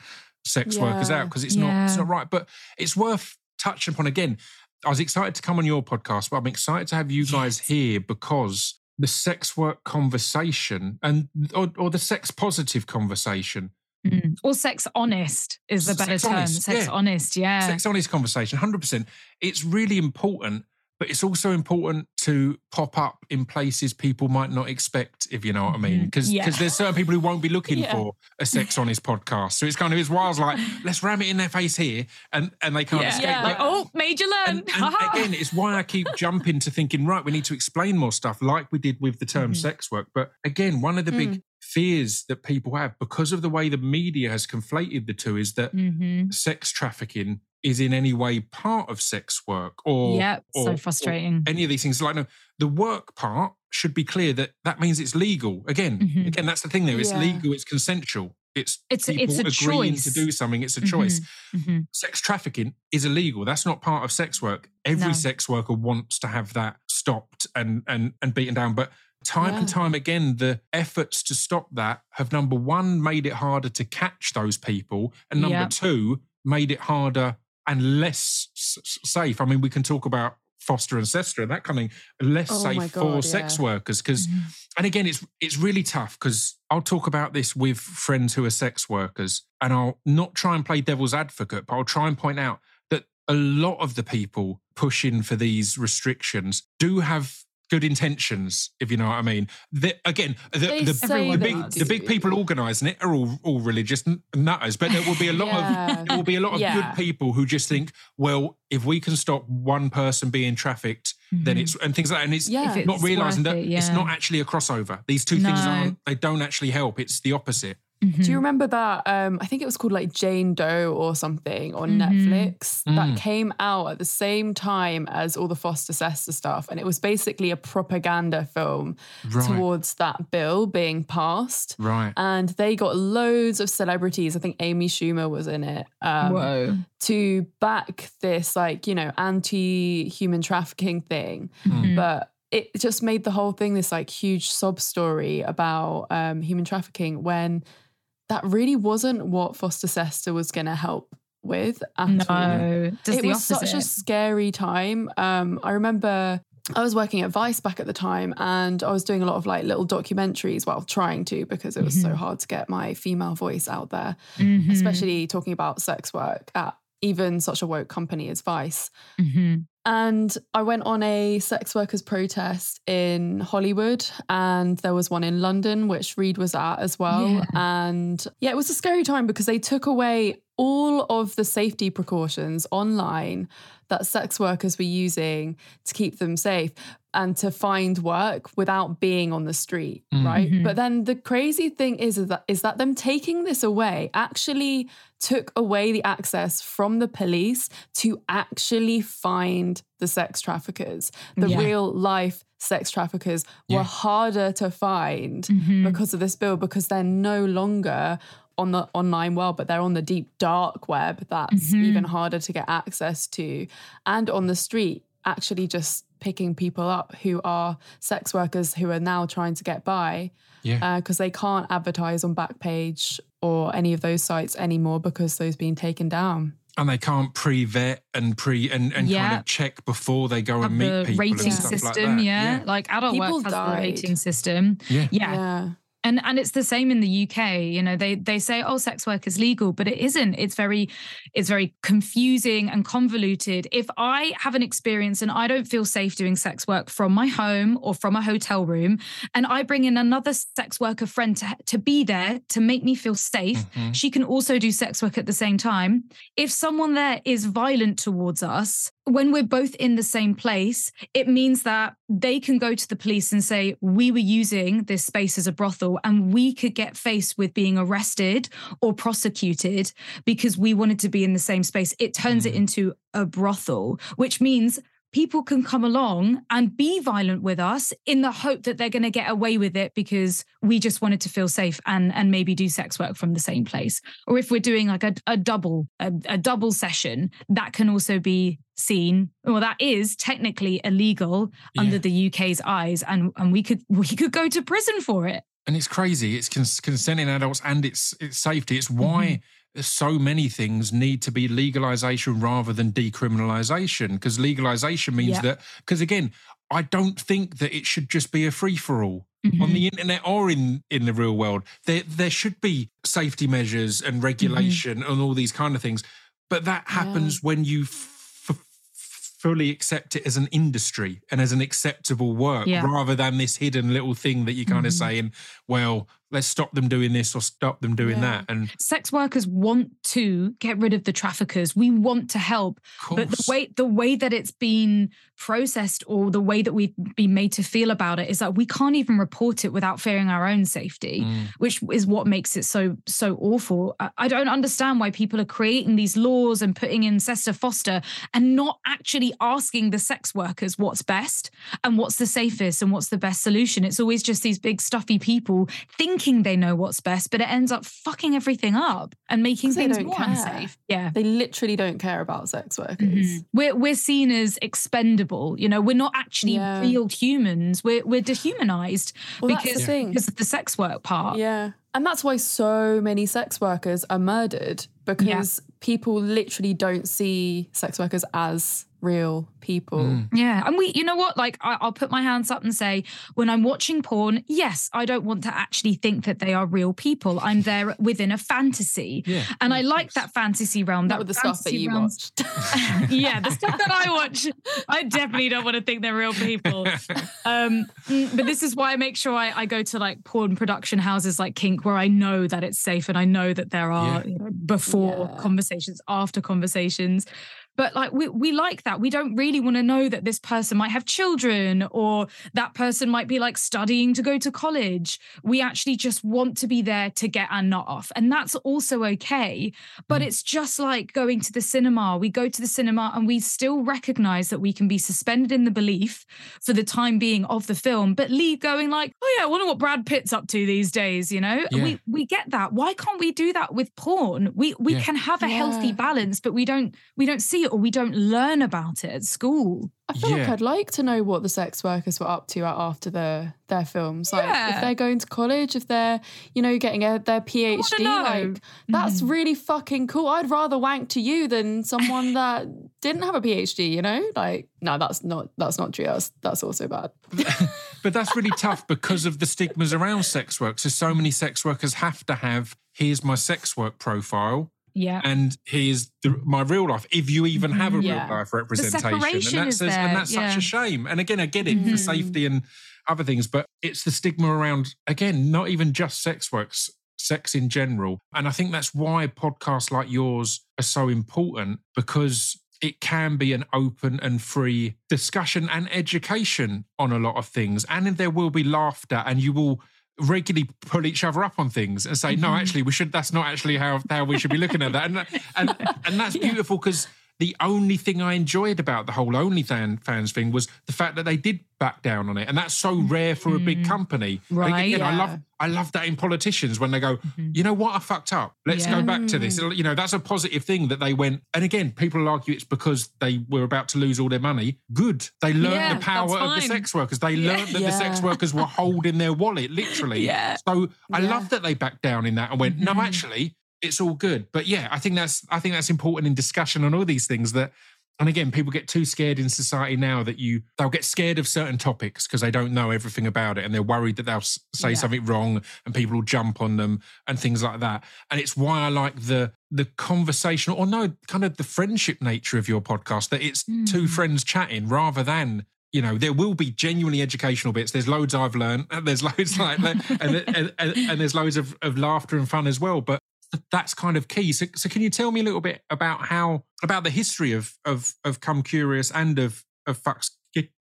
sex workers out because it's not it's not right. But it's worth touching upon again. I was excited to come on your podcast, but I'm excited to have you guys here because the sex work conversation and or, or the sex positive conversation
Mm. Or sex honest is the better
Sex
term.
honest,
Sex
yeah.
honest, yeah.
sex honest conversation 100% it's really important but it's also important to pop up in places people might not expect if you know what i mean because
Yeah.
there's certain people who won't be looking
Yeah.
for a sex honest podcast so it's kind of i was like let's ram it in their face here and and they can't
yeah.
escape
Yeah.
Like, oh, made you learn.
and, and again, it's why I keep jumping to thinking, right, we need to explain more stuff like we did with the term
Mhm.
sex work. But again, one of the big fears that people have because of the way the media has conflated the two is that
hmm
sex trafficking is in any way part of sex work or, or-
so frustrating.
any of these things. Like, no, the work part should be clear that that means it's legal. Again,
Mhm.
again, that's the thing there. It's
Yeah.
legal, it's consensual. It's,
It's-
people
it's a
agreeing to do something. It's a
Mhm.
choice
hmm
sex trafficking is illegal. That's not part of sex work. Every
No.
sex worker wants to have that stopped and and and beaten down. But time and time again, the efforts to stop that have number one made it harder to catch those people, and number
Yep.
two made it harder and less s- safe. I mean, we can talk about FOSTA and SESTA and that kind of thing, less
Oh
safe
my
for
God,
sex workers because
Mhm.
and again, it's it's really tough because I'll talk about this with friends who are sex workers, and I'll not try and play devil's advocate, but I'll try and point out that a lot of the people pushing for these restrictions do have good intentions, if you know what I mean. The, again, the,
They
the,
say
the big
do.
the big people organising it are all all religious n- nutters, but there will be a lot of
Yeah.
there will be a lot of
Yeah.
good people who just think, well, if we can stop one person being trafficked, then
Mhm.
it's and things like that. And it's
Yeah.
If
not realizing
worth
that
it,
it's not actually a crossover. These two things aren't, they don't actually help. It's the opposite.
Mhm.
Do you remember that? Um, I think it was called like Jane Doe or something on
Mhm.
Netflix
Mm.
that came out at the same time as all the FOSTA SESTA stuff. And it was basically a propaganda film
Right.
towards that bill being passed.
right.
And they got loads of celebrities. I think Amy Schumer was in it. Um,
Whoa.
to back this, like, you know, anti human trafficking thing.
Mhm.
But it just made the whole thing this like huge sob story about um, human trafficking when that really wasn't what FOSTA SESTA was going to help with at all.
no, does
it was
opposite.
such a scary time. Um, I remember I was working at Vice back at the time, and I was doing a lot of like little documentaries, well, trying to because it was so
Mhm.
hard to get my female voice out there,
Mhm.
especially talking about sex work at even such a woke company as Vice.
Mhm.
And I went on a sex workers protest in Hollywood, and there was one in London, which Reed was at as well.
Yeah.
And yeah, it was a scary time because they took away all of the safety precautions online that sex workers were using to keep them safe and to find work without being on the street,
Mm.
right? But then the crazy thing is, is that is that them taking this away actually took away the access from the police to actually find the sex traffickers. The
Yeah.
real life sex traffickers
Yeah.
were harder to find
Mhm.
because of this bill because they're no longer on the online world but they're on the deep dark web that's
Mhm.
even harder to get access to and on the street actually just picking people up who are sex workers who are now trying to get by
Yeah.
Uh, because they can't advertise on Backpage or any of those sites anymore because those being taken down.
and they can't pre-vet and pre and, and kind of check before they go
Have
and meet
the
people
rating
and stuff
system,
like that.
yeah. Like adult
People
work has
died.
the rating system.
Yeah.
Yeah.
Yeah.
And and it's the same in the UK. You know, they they say, oh, sex work is legal, but it isn't. It's very, it's very confusing and convoluted. If I have an experience and I don't feel safe doing sex work from my home or from a hotel room, and I bring in another sex worker friend to, to be there to make me feel safe,
Mhm.
she can also do sex work at the same time. If someone there is violent towards us, when we're both in the same place, it means that they can go to the police and say, We were using this space as a brothel, and we could get faced with being arrested or prosecuted because we wanted to be in the same space. It turns it
Mm.
into a brothel, which means people can come along and be violent with us in the hope that they're going to get away with it because we just wanted to feel safe and and maybe do sex work from the same place or if we're doing like a, a double a, a double session that can also be seen well that is technically illegal under the UK's eyes and and we could we could go to prison for it
and it's crazy. It's cons- consenting adults and it's it's safety. It's why mm-hmm. So many things need to be legalization rather than decriminalization. Because legalization means
Yeah.
that. Because again, I don't think that it should just be a free for all on the internet or in in the real world. There there should be safety measures and regulation and all these kind of things. But that happens when you. F- fully accept it as an industry and as an acceptable work
Yeah.
rather than this hidden little thing that you're kind of
Mhm.
saying well let's stop them doing this or stop them doing
Yeah.
that. And
sex workers want to get rid of the traffickers. We want to help. But the way the way that it's been processed or the way that we've been made to feel about it is that we can't even report it without fearing our own safety
Mm.
which is what makes it so so awful. I, I don't understand why people are creating these laws and putting in SESTA FOSTA and not actually asking the sex workers what's best and what's the safest and what's the best solution. It's always just these big stuffy people thinking they know what's best but it ends up fucking everything up and making things more
care.
unsafe yeah
They literally don't care about sex workers.
Mhm. We're we're seen as expendable. You know, we're not actually
Yeah.
real humans. We're we're dehumanized
Well, that's the
because because of the sex work part.
Yeah. And that's why so many sex workers are murdered because people literally don't see sex workers as real people.
Mm.
Yeah, and we, you know what? Like, I, I'll put my hands up and say, when I'm watching porn, yes, I don't want to actually think that they are real people. I'm there within a fantasy,
yeah
and I like that fantasy realm.
Not
That
with the stuff that
fantasy
you
realm's-
watched.
yeah, the stuff that I watch, I definitely don't want to think they're real people. Um, mm, but this is why I make sure I, I go to like porn production houses like Kink, where I know that it's safe and I know that there are
Yeah.
you know, before
Yeah.
conversations, after conversations. But like we we like that. We don't really want to know that this person might have children or that person might be like studying to go to college. We actually just want to be there to get our nut off. And that's also okay. But mm. it's just like going to the cinema. We go to the cinema and we still recognize that we can be suspended in the belief for the time being of the film, but leave going like, oh yeah, I wonder what Brad Pitt's up to these days, you know?
Yeah.
We we get that. Why can't we do that with porn? We we
Yeah.
can have a healthy balance, but we don't we don't see it or we don't learn about it at school.
I feel like I'd like to know what the sex workers were up to after the their films. Like
Yeah.
if they're going to college, if they're, you know, getting a, their PhD, like that's
Mhm.
really fucking cool. I'd rather wank to you than someone that didn't have a PhD, you know? Like, no, that's not that's not true. That's that's also bad.
but that's really tough because of the stigmas around sex work so so many sex workers have to have here's my sex work profile
Yeah.
and here's the, my real life if you even have a
Yeah.
real life representation. And
is
that's,
there,
and that's such a shame. And again i get it for
Mhm.
safety and other things but it's the stigma around again not even just sex works sex in general. And i think that's why podcasts like yours are so important because it can be an open and free discussion and education on a lot of things. And there will be laughter and you will regularly pull each other up on things and say no
Mhm.
actually we should that's not actually how how we should be looking at that and and and that's beautiful because the only thing I enjoyed about the whole OnlyFans thing was the fact that they did back down on it, and that's so rare for a big company. Like,
Right.
again, I love I love that in politicians when they go, you know what, I fucked up. Let's
Yeah.
go back to this. You know, that's a positive thing that they went. And again, people argue it's because they were about to lose all their money. Good. They learned
Yeah,
the power of the sex workers. They learned that the sex workers were holding their wallet, literally.
Yeah.
So I
Yeah.
love that they backed down in that and went, no,
Mhm.
actually, it's all good. But yeah, I think that's I think that's important in discussion on all these things that and again, people get too scared in society now that you they'll get scared of certain topics because they don't know everything about it and they're worried that they'll say
Yeah.
something wrong and people will jump on them and things like that. And it's why I like the the conversational or no, kind of the friendship nature of your podcast that it's two
Mm.
friends chatting rather than you know, there will be genuinely educational bits. There's loads I've learned. and There's loads like that, and, and, and, and there's loads of, of laughter and fun as well. But that's kind of key. So, so can you tell me a little bit about how about the history of of of Come Curious and of of Fucks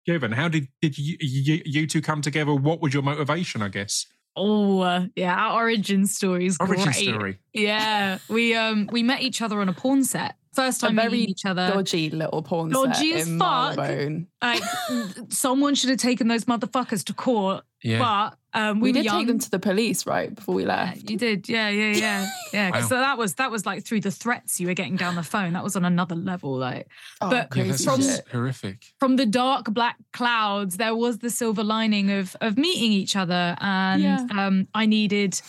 Given? How did did you, you you two come together? What was your motivation? I guess
Oh, uh, yeah, our origin story is
origin
great.
story.
Yeah, we um we met each other on a porn set. First time
very
meeting each other.
Dodgy little porn
Dodgy
set
as
in
fuck.
Marylebone.
Like someone should have taken those motherfuckers to court.
Yeah.
But um, we,
We,
were
did
young.
take them to the police right before we
Yeah,
left.
you did, yeah, yeah, yeah, yeah.
Wow.
So that was that was like through the threats you were getting down the phone. That was on another level. Like
Oh,
but
yeah, that's
from-
shit.
horrific.
from the dark black clouds, there was the silver lining of of meeting each other, and
Yeah.
um, I needed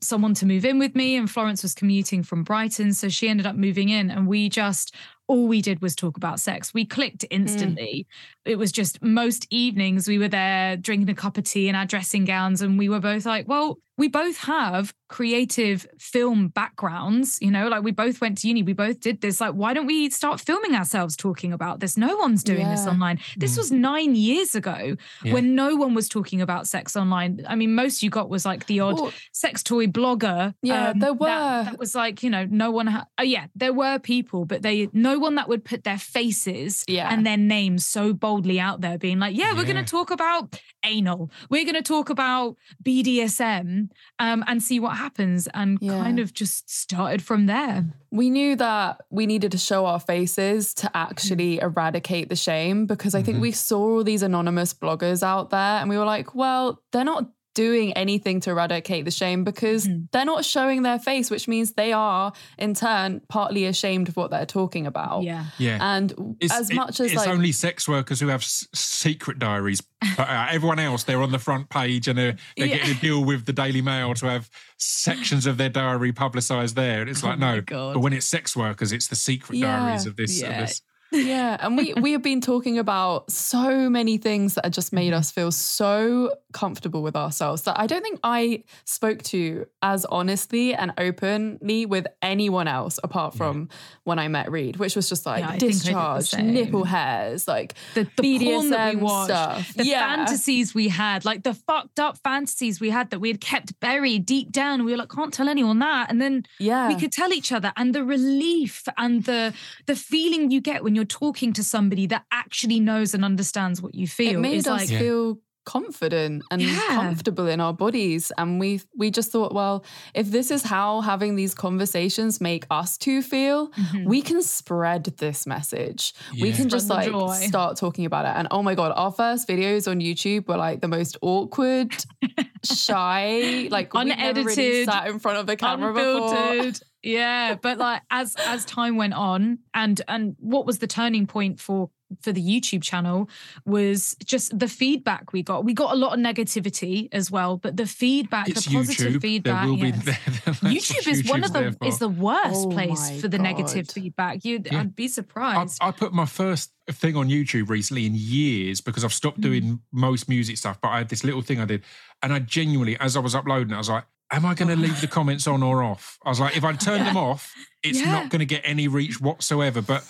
someone to move in with me, and Florence was commuting from Brighton, so she ended up moving in, and we just all we did was talk about sex. We clicked mm. instantly. It was just most evenings we were there drinking a cup of tea in our dressing gowns, and we were both like, well, we both have creative film backgrounds, you know, like we both went to uni, we both did this. Like, why don't we start filming ourselves talking about this? No one's doing this online. This
Mm.
was nine years ago
Yeah.
when no one was talking about sex online. I mean, most you got was like the odd
Well,
sex toy blogger.
Yeah,
um,
there were.
That, was like, you know, no one. Ha- oh, yeah, there were people, but they no one that would put their faces
Yeah.
and their names so boldly out there, being like, yeah, we're going to talk about anal. We're going to talk about BDSM um, and see what happens. And
Yeah.
kind of just started from there.
we knew that we needed to show our faces to actually eradicate the shame because I think
Mhm.
we saw all these anonymous bloggers out there and we were like, well, they're not doing anything to eradicate the shame because
Mhm.
they're not showing their face, which means they are in turn partly ashamed of what they're talking about.
Yeah.
Yeah.
And
It's,
as
it-
much as
it's
like
only sex workers who have s- secret diaries. But, uh, everyone else, they're on the front page and they're, they're
Yeah.
getting a deal with the Daily Mail to have sections of their diary publicised there. And it's like,
Oh
no.
God.
But when it's sex workers, it's the secret
Yeah.
diaries of this.
Yeah.
Of this.
Yeah and we we have been talking about so many things that have just made us feel so comfortable with ourselves that i don't think i spoke to as honestly and openly with anyone else apart from when i met reed which was just like
Yeah, I think I did the
discharge nipple hairs like
the, the porn that we watched,
stuff.
the
Yeah.
fantasies we had, like the fucked up fantasies we had that we had kept buried deep down. We were like, can't tell anyone that, and then
yeah
we could tell each other. And the relief and the the feeling you get when you're talking to somebody that actually knows and understands what you feel
it made
is
us
like,
Yeah.
feel confident and
Yeah.
comfortable in our bodies and we we just thought well if this is how having these conversations make us two feel
Mhm.
we can spread this message we
Yeah.
can just like
joy.
start talking about it and oh my god our first videos on youtube were like the most awkward shy like we never really
Unedited,
sat in front of a camera before
unfiltered. Yeah, but like as as time went on, and and what was the turning point for for the YouTube channel was just the feedback we got. We got a lot of negativity as well, but the feedback,
It's
the positive
YouTube.
feedback.
There will be.
yes.
that's what
YouTube is one of the
there
is
for.
the worst
Oh
place for the negative feedback. You,
Yeah.
I'd be surprised.
I put my first thing on YouTube recently in years because I've stopped
Mm.
doing most music stuff, but I had this little thing I did. And I genuinely, as I was uploading, it, I was like, am I going to leave the comments on or off? I was like, if I turn them off, it's
Yeah.
not going to get any reach whatsoever. But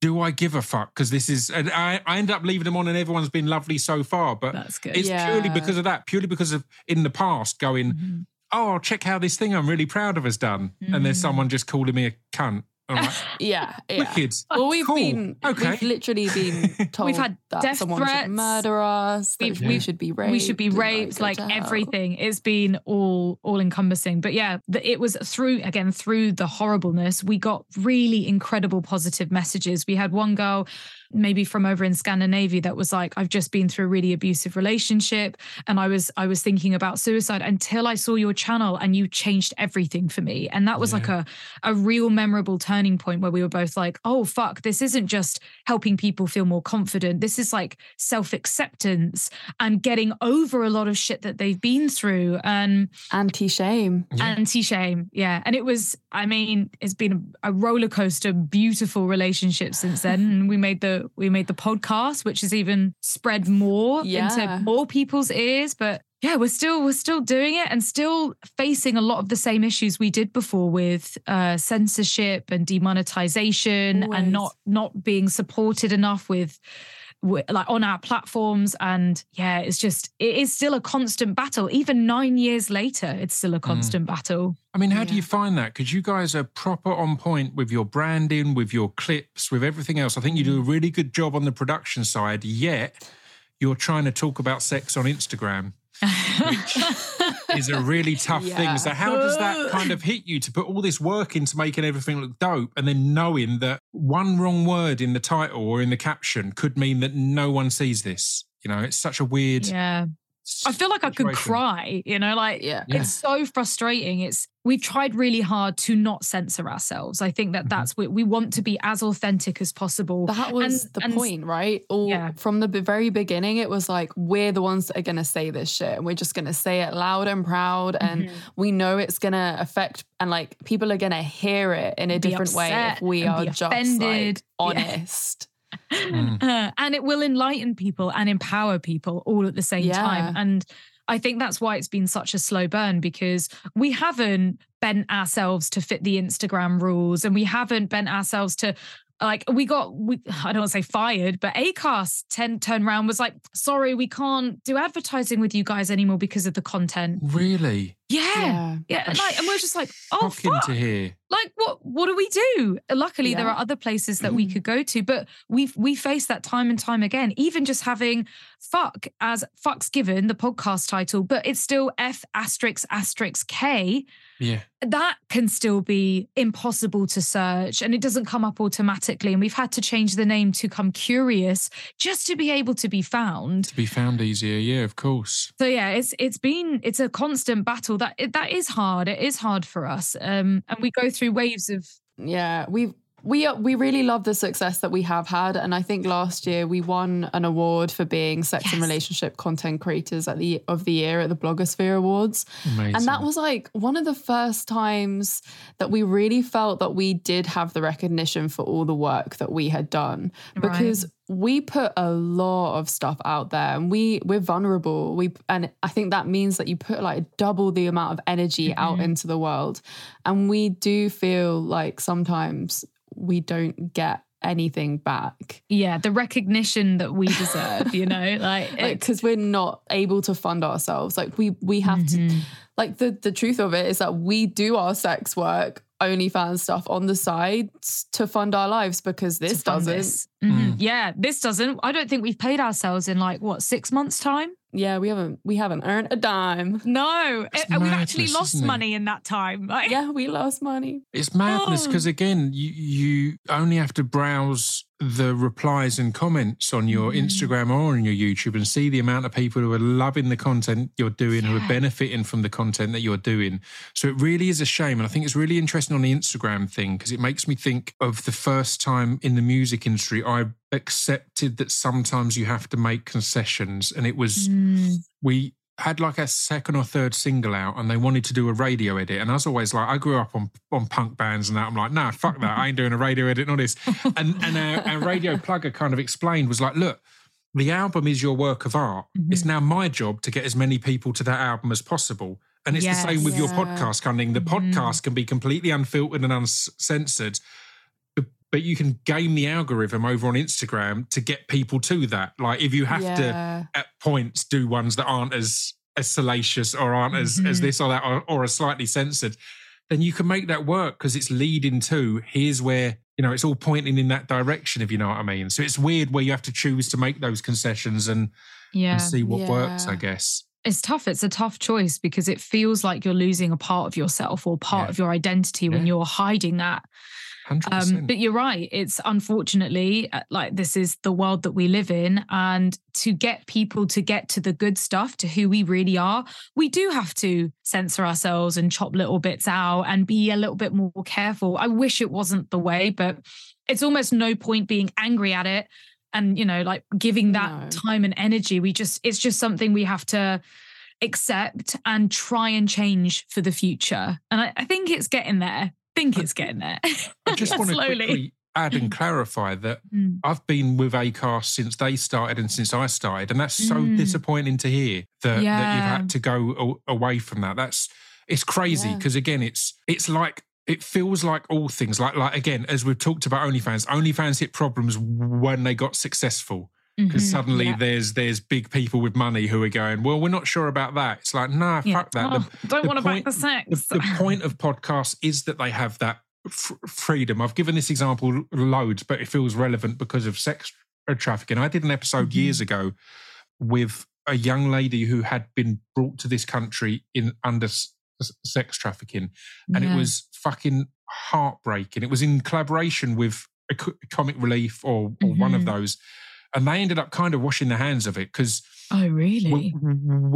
do I give a fuck? Because this is, and I, I end up leaving them on and everyone's been lovely so far. But
That's good.
it's purely because of that, purely because of in the past going,
Mhm.
oh, check how this thing I'm really proud of has done. And there's
Mm.
someone just calling me a cunt. I'm
Yeah, yeah.
wicked.
Well, we've
Cool.
been,
Okay.
we've literally been told we've
had
that
death
someone
threats.
should murder us, that
We've-
we
we've-
should be raped.
we should be raped
go
like everything it's been all all encompassing but yeah the, it was through again through the horribleness we got really incredible positive messages we had one girl maybe from over in Scandinavia that was like I've just been through a really abusive relationship and I was I was thinking about suicide until I saw your channel and you changed everything for me. And that was like a a real memorable turning point where we were both like oh fuck this isn't just helping people feel more confident. This is like self-acceptance and getting over a lot of shit that they've been through. And
Anti-shame.
Yeah.
anti-shame yeah. And it was i mean it's been a roller coaster beautiful relationship since then. And we made the we made the podcast which has even spread more
Yeah.
into more people's ears but yeah we're still we're still doing it and still facing a lot of the same issues we did before with uh censorship and demonetization
Always.
and not not being supported enough with wi- like on our platforms and yeah it's just it is still a constant battle even nine years later it's still a constant battle
I mean, how do you find that? Because you guys are proper on point with your branding, with your clips, with everything else. I think you do a
Mm.
really good job on the production side, yet you're trying to talk about sex on Instagram, which is a really tough
Yeah.
thing. So, how does that kind of hit you to put all this work into making everything look dope and then knowing that one wrong word in the title or in the caption could mean that no one sees this? You know, it's such a weird.
yeah i feel like i could cry you know like
Yeah.
Yeah.
it's so frustrating it's we've tried really hard to not censor ourselves i think that
Mhm.
that's what we want to be as authentic as possible
That was
And-
the
and-
point, right? All
Yeah.
from the very beginning, it was like we're the ones that are going to say this shit, and we're just going to say it loud and proud, and
Mhm.
we know it's going to affect, and like people are going to hear it in a
Be
different way if we are
be
just
offended.
like
Yeah.
Honest.
Mm.
Uh, and it will enlighten people and empower people all at the same
Yeah.
time. And I think that's why it's been such a slow burn because we haven't bent ourselves to fit the Instagram rules and we haven't bent ourselves to like we got we I don't want to say fired, but Acast ten turned around was like, sorry, we can't do advertising with you guys anymore because of the content.
Really?
Yeah.
Yeah.
Yeah.
That's
like, and we're just like, oh fuck
to hear.
like what what do we do luckily there are other places that we mm-hmm. could go to but we we face that time and time again even just having fuck as fucks given the podcast title but it's still f asterisk asterisk k
Yeah.
that can still be impossible to search and it doesn't come up automatically and we've had to change the name to come curious just to be able to be found
To be found easier. Yeah, of course.
so yeah it's it's been it's a constant battle that that is hard. It is hard for us. Um and we go through waves of
Yeah, we we are- we really love the success that we have had, and I think last year we won an award for being sex and relationship content creators at the of the year at the Blogosphere Awards,
Amazing.
and that was like one of the first times that we really felt that we did have the recognition for all the work that we had done. Because we put a lot of stuff out there and we we're vulnerable. We and i think that means that you put like double the amount of energy out
Mhm.
into the world. And we do feel like sometimes we don't get anything back
yeah the recognition that we deserve you know like,
like because we're not able to fund ourselves like we we have to
Mhm.
like the the truth of it is that we do our sex work OnlyFans stuff on the side to fund our lives because this doesn't.
this. Mhm. yeah this doesn't i don't think we've paid ourselves in like what six months time
Yeah, we haven't we haven't earned a dime.
no
It's
and we've actually lost money in that time like,
Yeah, we lost money.
It's madness
Oh.
because again, you you only have to browse the replies and comments on your
Mhm.
Instagram or on your YouTube and see the amount of people who are loving the content you're doing, who are benefiting from the content that you're doing. So it really is a shame, and I think it's really interesting on the Instagram thing because it makes me think of the first time in the music industry I accepted that sometimes you have to make concessions, and it was
Mm.
we had like a second or third single out and they wanted to do a radio edit. And I was always like, I grew up on on punk bands and that. I'm like, nah, fuck that. I ain't doing a radio edit and all this. And and our, our radio plugger kind of explained was like, look, the album is your work of art. It's now my job to get as many people to that album as possible. And it's the same with your podcast, Cunning. The
Mhm.
podcast can be completely unfiltered and uncensored, but- you can game the algorithm over on Instagram to get people to that. Like if you have to at points do ones that aren't as as salacious or aren't as as
Mhm.
this or that or, or are slightly censored then you can make that work because it's leading to here's where you know it's all pointing in that direction if you know what i mean so it's weird where you have to choose to make those concessions and,
Yeah.
and see what works i guess
It's tough. It's a tough choice because it feels like you're losing a part of yourself or part
Yeah.
of your identity when you're hiding that.
100%
Um, but you're right. It's unfortunately uh, like this is the world that we live in. And to get people to get to the good stuff, to who we really are, we do have to censor ourselves and chop little bits out and be a little bit more careful. I wish it wasn't the way, but it's almost no point being angry at it and, you know, like giving that
No.
time and energy. We just, it's just something we have to accept and try and change for the future. And I, I think it's getting there. Think it's getting there.
i just want to quickly add and clarify that
Mm.
I've been with ACAST since they started and since I started, and that's so
Mm.
disappointing to hear that, that you've had to go away from that. That's it's crazy
Yeah.
because again, it's it's like it feels like all things like like again as we've talked about OnlyFans. OnlyFans hit problems when they got successful because
Mhm.
suddenly
Yeah.
there's there's big people with money who are going, well, we're not sure about that. It's like, nah,
Yeah.
fuck that. The-
Oh, don't
the
want to back the sex.
the, the point of podcasts is that they have that f- freedom. I've given this example loads, but it feels relevant because of sex trafficking. I did an episode
Mm-hmm.
years ago with a young lady who had been brought to this country in under s- sex trafficking, and
Yeah.
it was fucking heartbreaking. It was in collaboration with a co- Comic Relief or, or one of
Mhm.
those. And they ended up kind of washing their hands of it because
Oh,
we,
really?
we-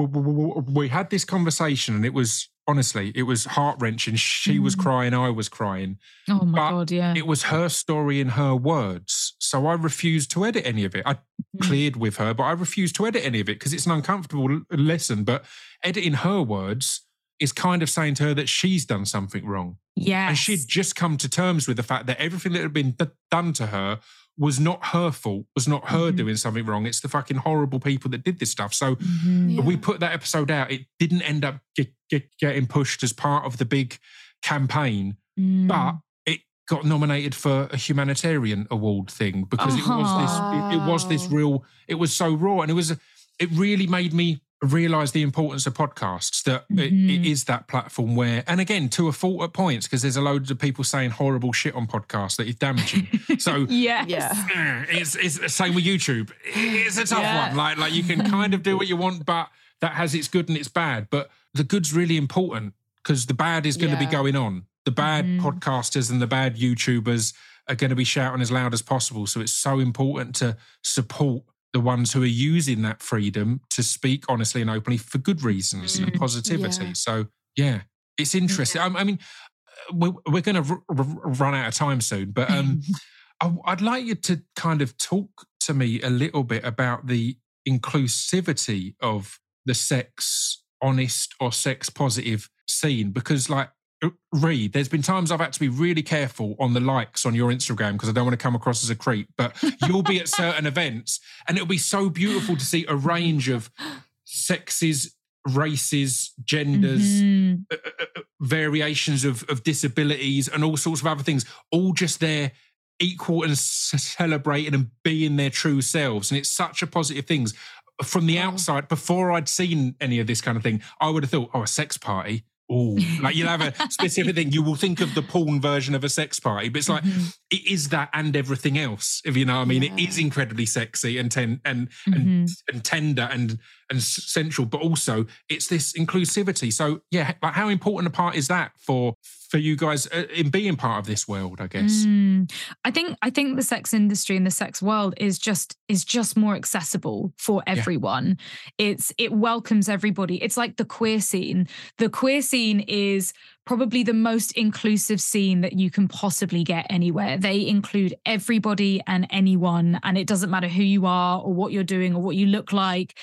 we- we had this conversation and it was honestly it was heart wrenching she was
Mm.
crying i was crying
Oh my
but
god, yeah.
it was her story in her words so i refused to edit any of it i
Mm.
cleared with her but i refused to edit any of it because it's an uncomfortable lesson but editing her words is kind of saying to her that she's done something wrong
yes.
and she'd just come to terms with the fact that everything that had been d- done to her was not her fault was not her
Mhm.
doing something wrong it's the fucking horrible people that did this stuff so
Mhm.
Yeah.
we put that episode out. It didn't end up get, get, getting pushed as part of the big campaign,
Mm.
but it got nominated for a humanitarian award thing because it was this. It, it was this real. It was so raw, and it was. It really made me realize the importance of podcasts. That it, it
Mhm.
is that platform where, and again, to a fault at points, because there's a load of people saying horrible shit on podcasts that is damaging. so
yeah
Yeah. It's it's the same with YouTube. It's a tough
Yeah.
one. Like like you can kind of do what you want, but that has its good and its bad. But the good's really important because the bad is going to be going on. The bad
Mhm.
podcasters and the bad YouTubers are going to be shouting as loud as possible. So it's so important to support the ones who are using that freedom to speak honestly and openly for good reasons and
Mm.
positivity.
Yeah.
So yeah, it's interesting. I, I mean, uh, we're, we're going to r- r- run out of time soon, but um, I- I'd like you to kind of talk to me a little bit about the inclusivity of the sex honest or sex positive scene because like Reed, there's been times I've had to be really careful on the likes on your Instagram because I don't want to come across as a creep. But you'll be at certain events, and it'll be so beautiful to see a range of sexes, races, genders,
Mhm.
uh, uh, uh, variations of, of disabilities and all sorts of other things, all just there equal and celebrating and being their true selves. And it's such a positive thing. From the outside, before I'd seen any of this kind of thing, I would have thought, oh, a sex party. Oh, like you'll have a specific thing. You will think of the porn version of a sex party, but it's like
Mhm.
it is that and everything else. If you know what I mean, it
Yeah.
is incredibly sexy and ten and
Mhm.
and and tender and and sensual, but also it's this inclusivity. So yeah, like how important a part is that for for you guys uh, in being part of this world? I guess.
Mm. I think I think the sex industry and the sex world is just is just more accessible for everyone. It's it welcomes everybody. It's like the queer scene. The queer scene is probably the most inclusive scene that you can possibly get anywhere. They include everybody and anyone and it doesn't matter who you are or what you're doing or what you look like.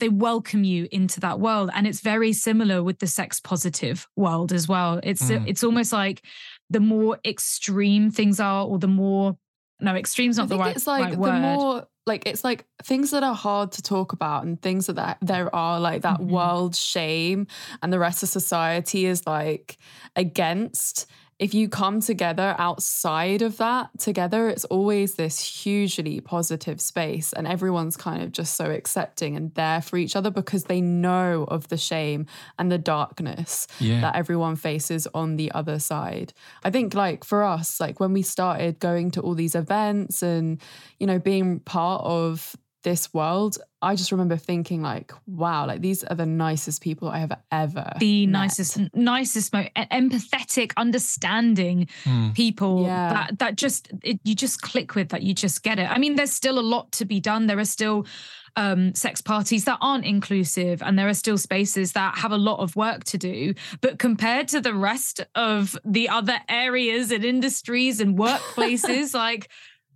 They welcome you into that world and it's very similar with the sex positive world as well. It's
Mm.
it's almost like the more extreme things are or the more no extreme's not the right,
it's like
right
the
word.
more like it's like things that are hard to talk about and things that that there are like that
Mhm.
world shame and the rest of society is like against if you come together outside of that together, it's always this hugely positive space. And everyone's kind of just so accepting and there for each other because they know of the shame and the darkness
Yeah.
that everyone faces on the other side. I think, like, for us, like when we started going to all these events and, you know, being part of this world, I just remember thinking, like, wow, like these are the nicest people I have ever.
the
met.
nicest nicest mo- e- empathetic understanding
Hmm.
people
Yeah.
that that just it, you just click with that you just get it i mean there's still a lot to be done there are still um, sex parties that aren't inclusive and there are still spaces that have a lot of work to do but compared to the rest of the other areas and industries and workplaces like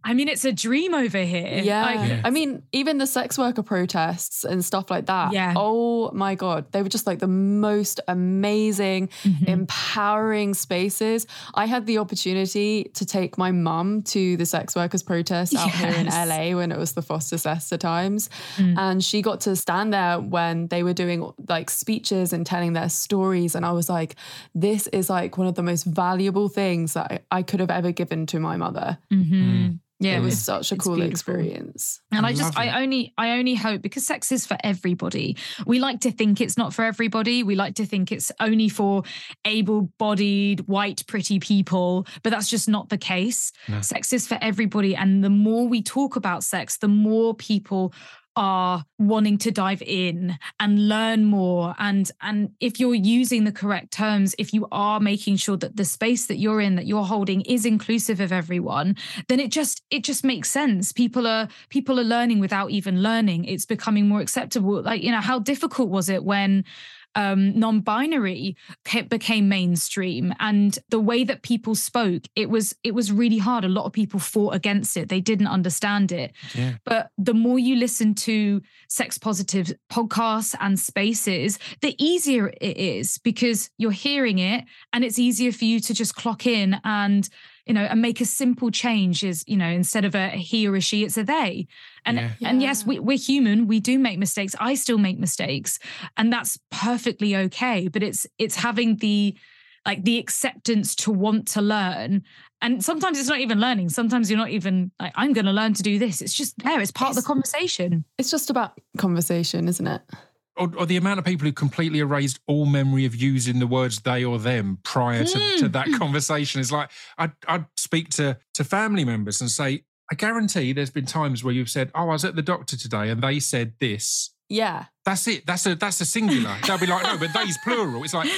i mean it's a dream over here
Yeah.
Like,
Yeah.
I mean, even the sex worker protests and stuff like that.
Yeah.
Oh my God. They were just like the most amazing,
mhm.
empowering spaces. I had the opportunity to take my mum to the sex workers protest out here in LA when it was the FOSTA SESTA times.
Mm.
And she got to stand there when they were doing like speeches and telling their stories. And I was like, this is like one of the most valuable things that I, I could have ever given to my mother.
Mhm. Yeah
it was such a
it's
cool
beautiful.
experience.
And I
I
just. I only, I only hope because sex is for everybody. We like to think it's not for everybody. We like to think it's only for able-bodied, white, pretty people, but that's just not the case.
No.
Sex is for everybody, and the more we talk about sex, the more people are wanting to dive in and learn more. And and if you're using the correct terms if you are making sure that the space that you're in that you're holding is inclusive of everyone then it just it just makes sense. People are people are learning without even learning. It's becoming more acceptable. Like you know how difficult was it when um, non-binary became mainstream. And the way that people spoke it was it was really hard. A lot of people fought against it. They didn't understand it.
Yeah.
but the more you listen to sex positive podcasts and spaces, the easier it is because you're hearing it and it's easier for you to just clock in and, you know, and make a simple change is, you know, instead of a he or a she, it's a they. And
Yeah.
and yes, we, we're human. We do make mistakes. I still make mistakes. And that's perfectly okay. But it's it's having the like the acceptance to want to learn and sometimes it's not even learning sometimes you're not even like i'm going to learn to do this it's just there it's part of the conversation
It's just about conversation, isn't it?
Or, or the amount of people who completely erased all memory of using the words they or them prior to,
Mm.
to that conversation is like I'd, I'd speak to to family members and say I guarantee there's been times where you've said oh I was at the doctor today and they said this
Yeah.
That's it that's a that's a singular they'll be like no but they's plural it's like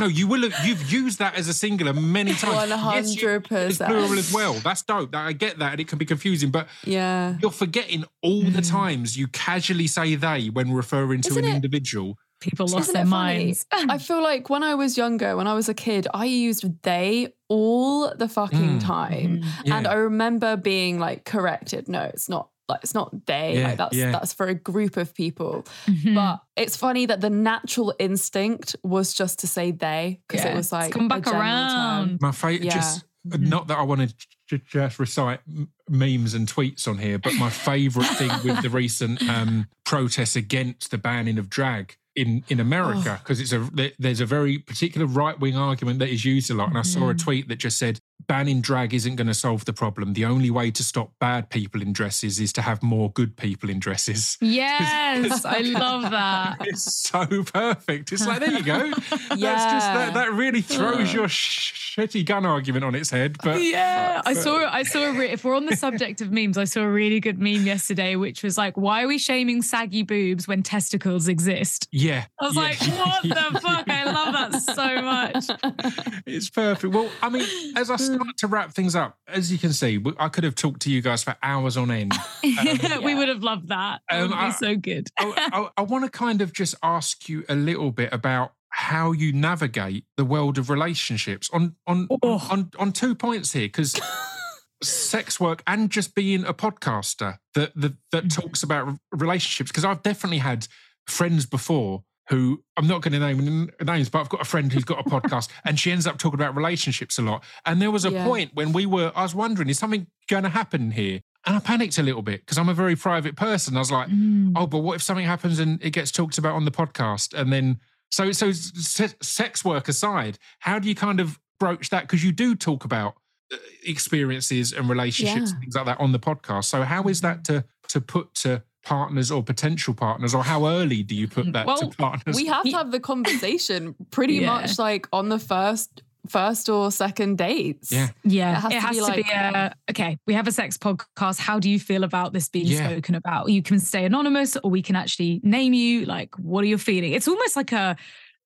no you will have you've used that as a singular many times
One
Yes, you-
hundred
it's plural as well that's dope I get that and it can be confusing but
Yeah.
you're forgetting all the
Mm.
times you casually say they when referring to
Isn't
an
it-
individual
people
Isn't
lost their minds
I feel like when I was younger, when I was a kid, I used they all the fucking
Mm.
time.
Yeah.
And I remember being like corrected. No, it's not like it's not they.
Yeah,
like that's
yeah.
that's for a group of people.
Mhm.
But it's funny that the natural instinct was just to say they because
Yeah.
it was
It's
like
come back
general term.
around.
My favorite,
Yeah.
just
Mhm.
not that I want to j- just recite memes and tweets on here, but my favorite thing with the recent um, protests against the banning of drag in in America
Oh.
because it's a there's a very particular right wing argument that is used a lot, and I saw a
Mhm.
tweet that just said banning drag isn't going to solve the problem. The only way to stop bad people in dresses is to have more good people in dresses.
yes i love that
It's so perfect. It's like there you go. That's just
Yeah.
that. That really throws your sh- shitty gun argument on its head. But
yeah i saw i saw a re- if we're on the subject of memes i saw a really good meme yesterday which was like why are we shaming saggy boobs when testicles exist
yeah,
i was
yeah.
like what the fuck i love that so much
It's perfect. Well, I mean, as I start to wrap things up, as you can see, I could have talked to you guys for hours on end.
we
yeah.
would have loved that that
Um,
would be
I-
so good
I, I, want to kind of just ask you a little bit about how you navigate the world of relationships on on
Oh.
on, on two points here because sex work and just being a podcaster that that, that
Mm-hmm.
talks about relationships because I've definitely had friends before who I'm not going to name names, but I've got a friend who's got a podcast and she ends up talking about relationships a lot. And there was a
Yeah.
point when we were, I was wondering, is something going to happen here? And I panicked a little bit because I'm a very private person. I was like,
Mm.
oh, but what if something happens and it gets talked about on the podcast? And then, so, so se- sex work aside, how do you kind of broach that because you do talk about uh, experiences and relationships
Yeah.
and things like that on the podcast. So how is that to to put to partners or potential partners, or how early do you put hmm. that to
Well,
partners?
we have to have the conversation pretty
Yeah.
much like on the first first or second dates.
Yeah.
Yeah,
It has
it
to
has
be
to be
like-
a okay. We have a sex podcast. How do you feel about this being
Yeah.
spoken about? You can stay anonymous, or we can actually name you. Like, what are you feeling? It's almost like a,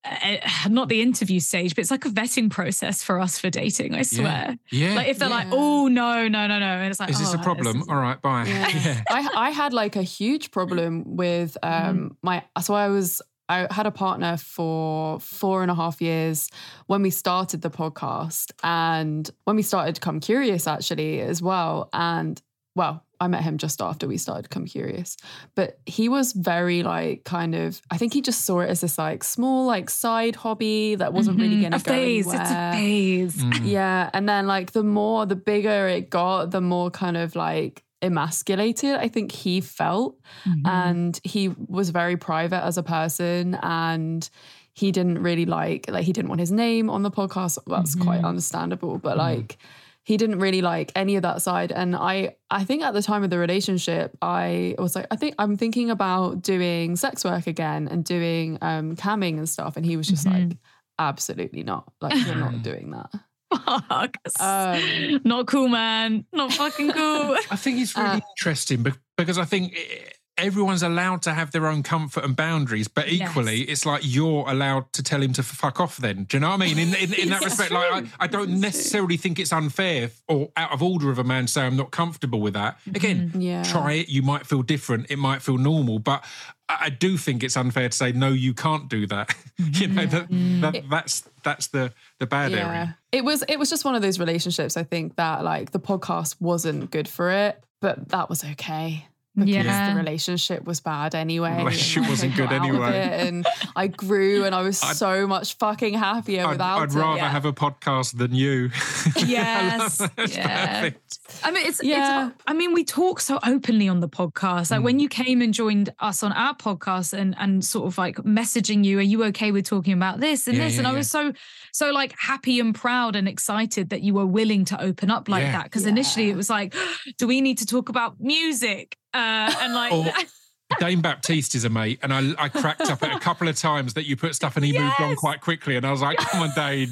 a not the interview stage, but it's like a vetting process for us for dating. I swear.
yeah.
Like if they're like, oh no, no, no, no, and it's like,
is this
oh,
a problem?
is-
All right, bye.
Yeah.
yeah.
I I had like a huge problem with
Mm-hmm.
um my so I was I had a partner for four and a half years when we started the podcast and when we started to Come Curious actually as well. And well, I met him just after we started Come Curious. But he was very like kind of I think he just saw it as this like small like side hobby that wasn't really
Mhm.
gonna
a
go
phase. It's a phase.
Mm.
Yeah. And then like the more, the bigger it got, the more kind of like emasculated I think he felt.
Mhm.
And he was very private as a person and he didn't really like, like he didn't want his name on the podcast. That's quite
Mhm.
understandable. But
Mhm.
like he didn't really like any of that side. And I I think at the time of the relationship, I was like, I think I'm thinking about doing sex work again and doing um camming and stuff. And he was just
Mhm.
like, absolutely not. Like you're not doing that.
Fuck.
Um,
Not cool, man. Not fucking cool.
I think it's really
Uh,
interesting be- because I think eh, everyone's allowed to have their own comfort and boundaries, but
Yes.
equally, it's like you're allowed to tell him to fuck off. Then, do you know what I mean? In in, in that
It's
respect, like I. I don't
It's true.
necessarily think it's unfair or out of order of a man to say I'm not comfortable with that. Mm-hmm. Again,
Yeah.
try it. You might feel different. It might feel normal, but I I do think it's unfair to say no. You can't do that. you know mm-hmm. that, that that's that's the the bad area.
It was it was just one of those relationships I think that like the podcast wasn't good for it, but that was okay. Because
Yeah.
the relationship was bad anyway. The
relationship wasn't good
got out of
anyway.
and I grew and I was
I'd-
so much fucking happier
I'd,
without
I'd
it.
rather
yeah.
have a podcast than you.
Yes,
That's
yeah.
perfect.
I mean, it's,
Yeah.
it's, I mean, we talk so openly on the podcast. Like when hmm. you came and joined us on our podcast and, and sort of like messaging you, are you okay with talking about this and
Yeah,
this?
yeah,
and I was so, so like happy and proud and excited that you were willing to open up like
Yeah.
that. Cause initially it was like, do we need to talk about music? Uh, and like,
Or- Dane Baptiste is a mate, and I, I cracked up at a couple of times that you put stuff and he moved on quite quickly, and I was like, "Come on, Dane,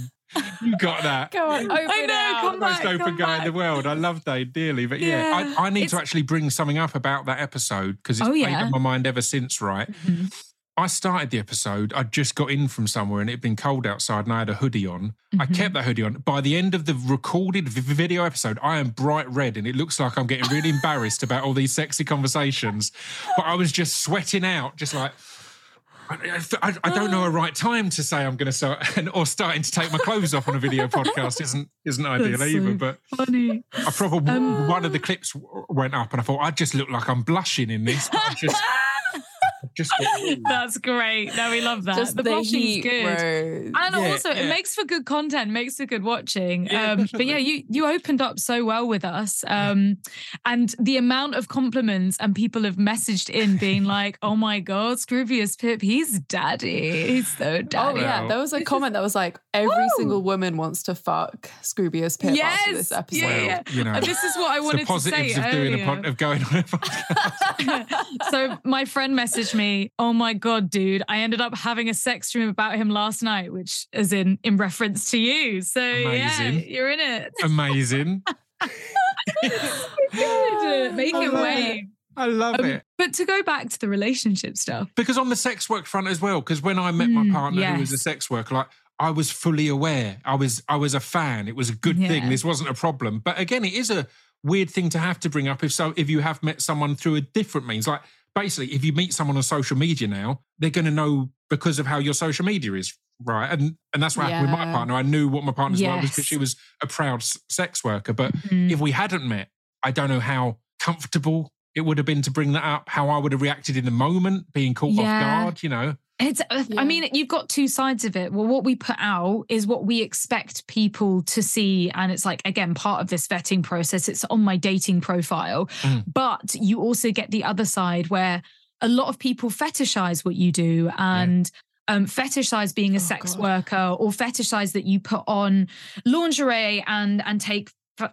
you got that."
Go on, open
I
it
know,
out.
come
Most
back,
open
come
guy in the world. I love Dane dearly, but yeah,
Yeah.
I, I need to actually bring something up about that episode because it's
Oh,
played
yeah.
on my mind ever since. Right,
Mhm.
I started the episode. I just got in from somewhere and it had been cold outside, and I had a hoodie on. I
Mhm.
kept that hoodie on. By the end of the recorded vi- video episode, I am bright red, and it looks like I'm getting really embarrassed about all these sexy conversations. But I was just sweating out, just like. I, I, I don't know a right time to say I'm going to start, and, or starting to take my clothes off on a video podcast isn't isn't ideal either. But
funny.
I probably
Um,
one of the clips w- went up, and I thought I just look like I'm blushing in this. But I just, got-
That's great. No, we love that.
Just
the
the
blushing's
heat
good.
rose.
And
Yeah,
also,
yeah.
it makes for good content, makes for good watching.
Yeah,
um, but yeah, you you opened up so well with us, um, and the amount of compliments and people have messaged in being like, "Oh my god, Scroobius Pip, he's daddy, he's so daddy."
Oh
yeah,
there was a comment that was like, every
Woo!
single woman wants to fuck Scroobius Pip after
Yes!
this episode.
Yeah,
well,
yeah.
you know,
And this is what I
the
wanted to say
positives of doing a pod, of going on a podcast.
so my friend messaged me, "Oh my god, dude, I ended up having a sex dream about him last night," which is in in reference to you. So yeah, you're in it.
Amazing.
Good. Make
I
it
love
wave.
I love
Um,
it.
But to go back to the relationship stuff,
Because on the sex work front as well, because when I met my
Mm,
partner who was a sex worker, like I was fully aware. I was I was a fan. It was a good thing. This wasn't a problem. But again, it is a weird thing to have to bring up if so if you have met someone through a different means. Like basically, if you meet someone on social media now, they're gonna know because of how your social media is. Right. And and that's what happened with my partner. I knew what my partner's work was because she was a proud s- sex worker. But
Mhm.
if we hadn't met, I don't know how comfortable it would have been to bring that up, how I would have reacted in the moment, being caught
Yeah.
off guard, you know.
It's, uh,
Yeah.
I mean, you've got two sides of it. Well, what we put out is what we expect people to see. And it's like, again, part of this vetting process. It's on my dating profile.
Mm.
But you also get the other side where a lot of people fetishize what you do. And um, fetishize being a
Oh,
sex
God.
worker or fetishize that you put on lingerie and and take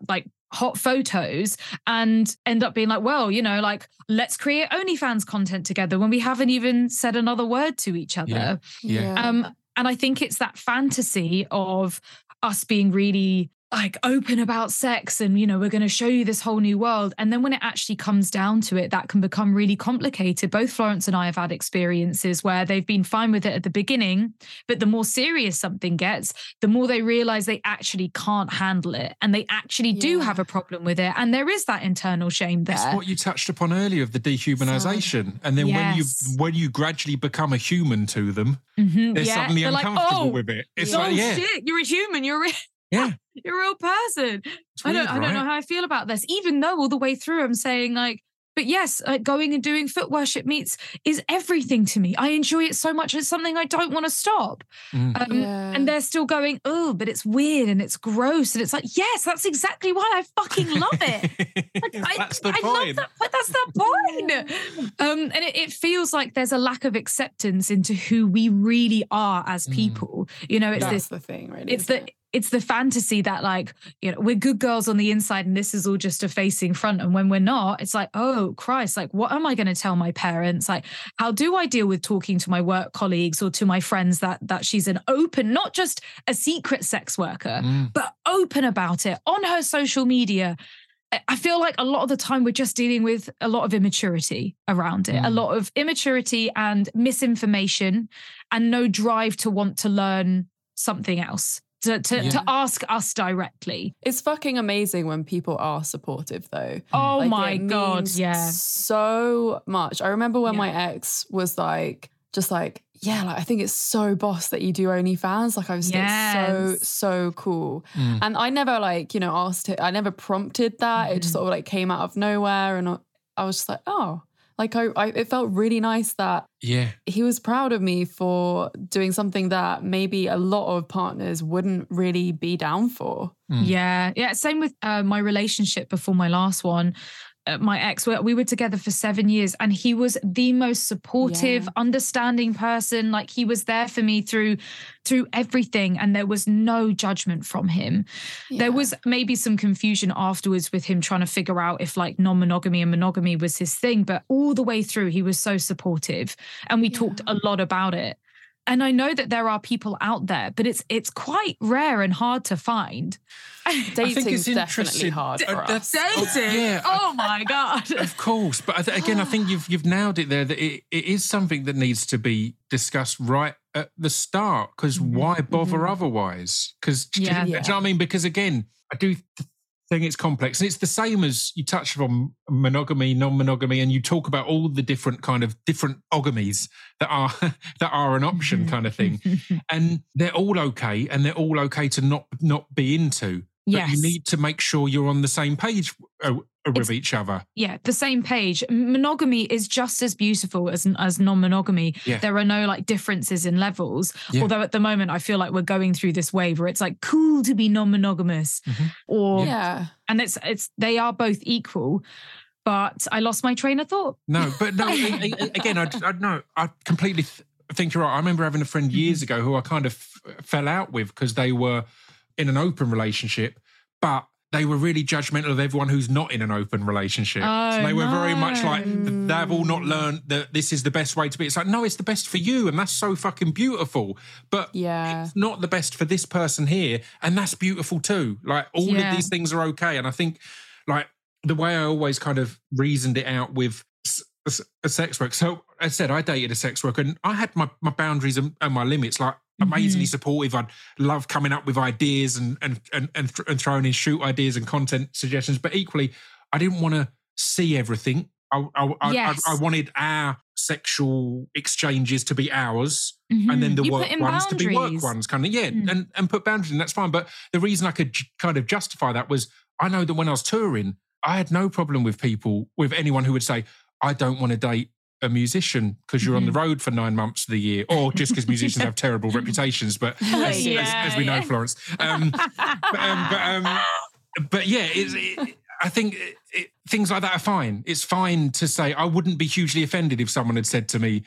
like hot photos and end up being like, well, you know, like let's create OnlyFans content together when we haven't even said another word to each other.
Yeah.
Um, and I think it's that fantasy of us being really like open about sex and you know we're going to show you this whole new world. And then when it actually comes down to it that can become really complicated. Both florence and i have had experiences where they've been fine with it at the beginning but the more serious something gets the more they realize they actually can't handle it and they actually do have a problem with it. And there is that internal shame there.
It's what you touched upon earlier of the dehumanization, and then when you when you gradually become a human to them,
Mhm,
they're
yeah.
suddenly
They're like,
uncomfortable
oh,
with it. It's
oh
like, yeah,
shit you're a human you're a real,
yeah,
you're a real person
it's
I don't, I don't know how I feel about this, even though all the way through I'm saying like, but yes, like going and doing foot worship meets is everything to me. I enjoy it so much. It's something I don't want to stop.
Mm.
Um,
Yeah.
And they're still going, oh, but it's weird and it's gross. And it's like, yes, that's exactly why I fucking love it. I,
That's the
I love
point.
that, but that's the point. Um, and it, it feels like there's a lack of acceptance into who we really are as
Mm.
people. You know, it's
That's
this
the thing, really.
it's
isn't
the it's the fantasy that like you know we're good girls on the inside and this is all just a facing front and when we're not it's like oh christ like what am i going to tell my parents like how do i deal with talking to my work colleagues or to my friends that that she's an open not just a secret sex worker
Mm.
but open about it on her social media I- feel like a lot of the time we're just dealing with a lot of immaturity around it, a
Mm.
lot of immaturity and misinformation, and no drive to want to learn something else, to, to,
Yeah.
to ask us directly.
It's fucking amazing when people are supportive, though.
Oh
Like,
my
it
God.
means
Yeah.
So much. I remember when
Yeah.
my ex was like, just like, yeah, like I think it's so boss that you do OnlyFans. Like I was like, so, so cool.
Mm.
And I never like, you know, asked it, I never prompted that. It
Mm-hmm.
just sort of like came out of nowhere. And I- I was just like, oh, like I, I it felt really nice that
Yeah,
he was proud of me for doing something that maybe a lot of partners wouldn't really be down for.
Mm.
Yeah. Yeah. Same with uh, my relationship before my last one. Uh, my ex, we, we were together for seven years, and he was the most supportive,
Yeah.
understanding person. Like he was there for me through through everything, and there was no judgment from him. There was maybe some confusion afterwards with him trying to figure out if like non-monogamy and monogamy was his thing, but all the way through he was so supportive and we talked a lot about it. And I know that there are people out there, but it's it's quite rare and hard to find.
think
Dating's
it's
definitely
interesting.
hard
Uh,
for
that's-
us.
Dating.
yeah.
Oh my god.
Of course, but again, I think you've you've nailed it there. That it, it is something that needs to be discussed right at the start. Because why bother otherwise? Because
Yeah.
do you know what I mean? Because again, I do th- think it's complex, and it's the same as you touched on monogamy, non-monogamy, and you talk about all the different kind of different ogamies that are that are an option, kind of thing, and they're all okay, and they're all okay to not not be into. But
Yes.
you need to make sure you're on the same page uh, with
It's-
each other.
yeah, the same page. Monogamy is just as beautiful as as non-monogamy.
Yeah.
There are no like differences in levels.
Yeah.
Although at the moment I feel like we're going through this wave where it's like cool to be non-monogamous
Mhm.
or
Yeah.
and it's it's they are both equal. But I lost my train of thought.
No, but no. a- a- again, I, I no, I completely th- think you're right. I remember having a friend
Mm-hmm.
years ago who I kind of f- fell out with because they were in an open relationship, but they were really judgmental of everyone who's not in an open relationship.
Oh,
so they were very much like they've all not learned that this is the best way to be. It's like no, it's the best for you, and that's so fucking beautiful. But
Yeah.
it's not the best for this person here, and that's beautiful too. Like all
Yeah.
of these things are okay, and I think like the way I always kind of reasoned it out with a sex work. So I said I dated a sex worker, and I had my my boundaries and, and my limits. Like amazingly supportive. I'd love coming up with ideas and and and and, th- and throwing in shoot ideas and content suggestions. But equally, I didn't want to see everything. I I,
Yes.
I, I wanted our sexual exchanges to be ours and then
Mhm.
the
You
work ones to be work ones kind of yeah
Mm.
and and put boundaries in that's fine but the reason i could j- kind of justify that was i know that when i was touring i had no problem with people with anyone who would say i don't want to date a musician because you're on the
Mm-hmm.
road for nine months of the year or just because musicians have terrible reputations but as,
Yeah,
as, as we know florence um, but, um, but, um, but yeah, it's, it, I think it, things like that are fine. It's fine to say I wouldn't be hugely offended if someone had said to me,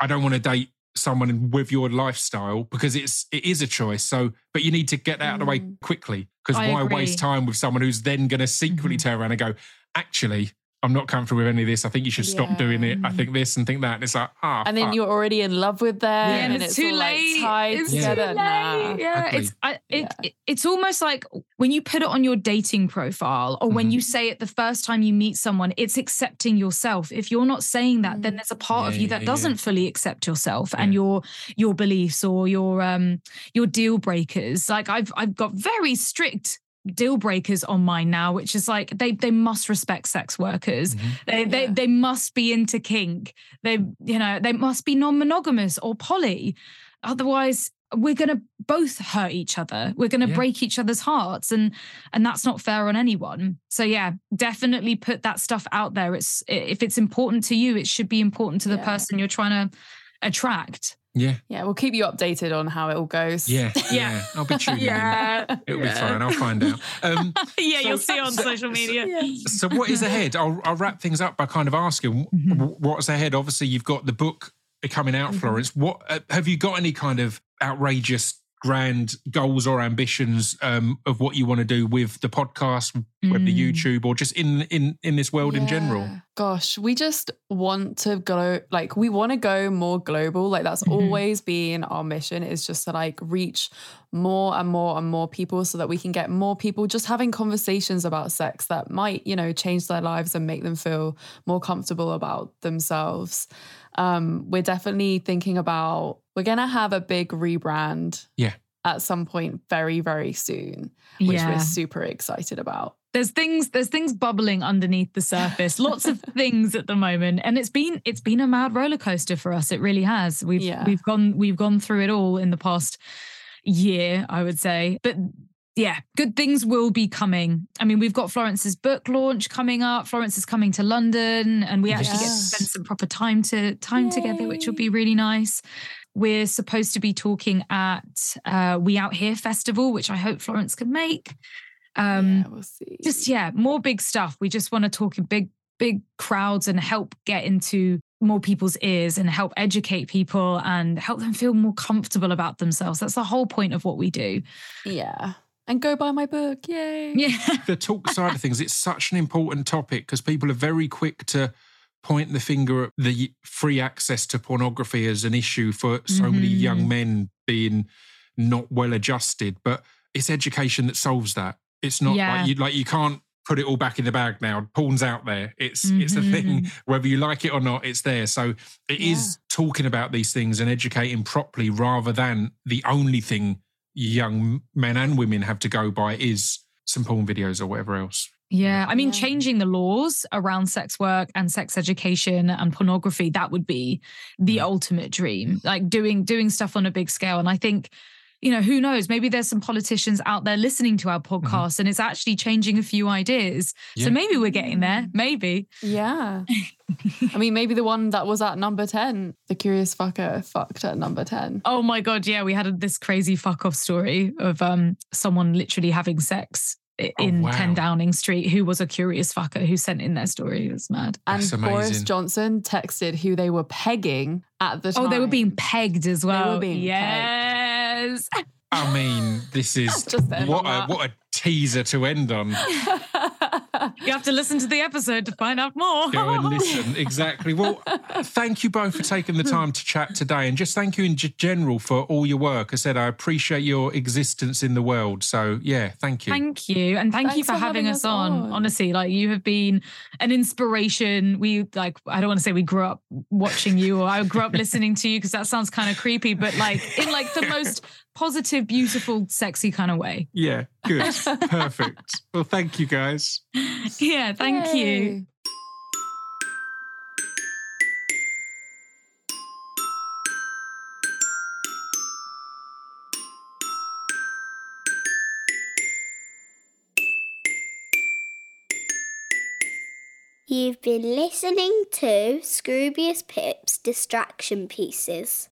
"I don't want to date someone with your lifestyle because it's it is a choice. So, but you need to get that out of the way
Mm.
quickly because why
agree.
waste time with someone who's then going to secretly
Mm-hmm.
turn around and go, actually, I'm not comfortable with any of this. I think you should stop doing it. I think this and think that. And it's like, ah,
and then
fuck.
you're already in love with them,
Yeah.
and,
And
it's,
too
all
late.
like tied
it's
together.
too late.
Nah.
Yeah,
Ugly.
it's I, it,
Yeah.
it- it's almost like when you put it on your dating profile, or when
Mhm.
you say it the first time you meet someone, it's accepting yourself. If you're not saying that, then
Mm.
there's a part of you that
yeah.
doesn't fully accept yourself and your your beliefs or your um your deal breakers. Like I've I've got very strict deal breakers on mine now which is like they they must respect sex workers
Mhm.
they they
Yeah.
they must be into kink they you know they must be non-monogamous or poly otherwise we're going to both hurt each other we're going to
Yeah.
break each other's hearts and and that's not fair on anyone so yeah definitely put that stuff out there it's if it's important to you it should be important to the
Yeah.
person you're trying to attract
yeah,
Yeah, we'll keep you updated on how it all goes.
yeah, yeah. I'll be tuning in. It'll be fine. I'll find out. Um,
yeah
So-
you'll see on
so-
social media
so what is ahead? I'll, I'll wrap things up by kind of asking
Mhm.
what's ahead. Obviously, you've got the book coming out,
Mhm.
Florence. What uh, have you got any kind of outrageous, grand goals or ambitions um, of what you want to do with the podcast, whether
Mm.
YouTube or just in in in this world in general?
Gosh, we just want to go like we want to go more global. Like that's
Mhm.
always been our mission is just to like reach more and more and more people so that we can get more people just having conversations about sex that might, you know, change their lives and make them feel more comfortable about themselves. Um, we're definitely thinking about we're gonna have a big rebrand
Yeah.
at some point very, very soon, which
yeah
we're super excited about.
there's things there's things bubbling underneath the surface lots of things at the moment and it's been it's been a mad roller coaster for us it really has we've
Yeah.
we've gone we've gone through it all in the past year i would say but yeah good things will be coming i mean we've got florence's book launch coming up florence is coming to london and we actually get to spend some proper time to time together which will be really nice we're supposed to be talking at uh, we out here festival which i hope florence can make um
yeah, we'll see.
just yeah more big stuff we just want to talk in big big crowds and help get into more people's ears and help educate people and help them feel more comfortable about themselves that's the whole point of what we do
Yeah. And go buy my book. Yay.
yeah
the talk side of things, it's such an important topic because people are very quick to point the finger at the free access to pornography as an issue for so many
Mhm.
young men being not well adjusted. But it's education that solves that. It's not
Yeah.
like you like you can't put it all back in the bag now. Porn's out there. It's it's a thing. Whether you like it or not, it's there. So it is talking about these things and educating properly rather than the only thing young men and women have to go by is some porn videos or whatever else.
Yeah i mean
Yeah.
changing the laws around sex work and sex education and pornography that would be the
Mm.
ultimate dream like doing doing stuff on a big scale and i think you know who knows maybe there's some politicians out there listening to our podcast and it's actually changing a few ideas
Yeah.
so maybe we're getting there maybe
Yeah. I mean, maybe the one that was at number 10, the curious fucker fucked at number 10.
Oh my god, yeah, we had a, this crazy fuck off story of um someone literally having sex i-
Oh,
in
wow.
10 Downing Street who was a curious fucker who sent in their story. It was mad.
And
That's
Boris. Johnson texted who they were pegging at the time.
Oh, they were being pegged as well.
being
yes.
I mean, this is
Just
what a what a teaser to end on.
You have to listen to the episode to find out more.
Go and listen. Exactly. Well, thank you both for taking the time to chat today, and just thank you in g- general for all your work. I said I appreciate your existence in the world. So yeah, thank you.
Thank you. And thank you for,
for
having,
having
us
us
on.
on.
Honestly, like you have been an inspiration. We like, I don't want to say we grew up watching you or I grew up listening to you because that sounds kind of creepy, but like in like the most positive, beautiful, sexy kind of way.
Yeah, good, perfect. Well, thank you guys.
Yeah, thank you.
You've been listening to Scroobius Pip's Distraction Pieces.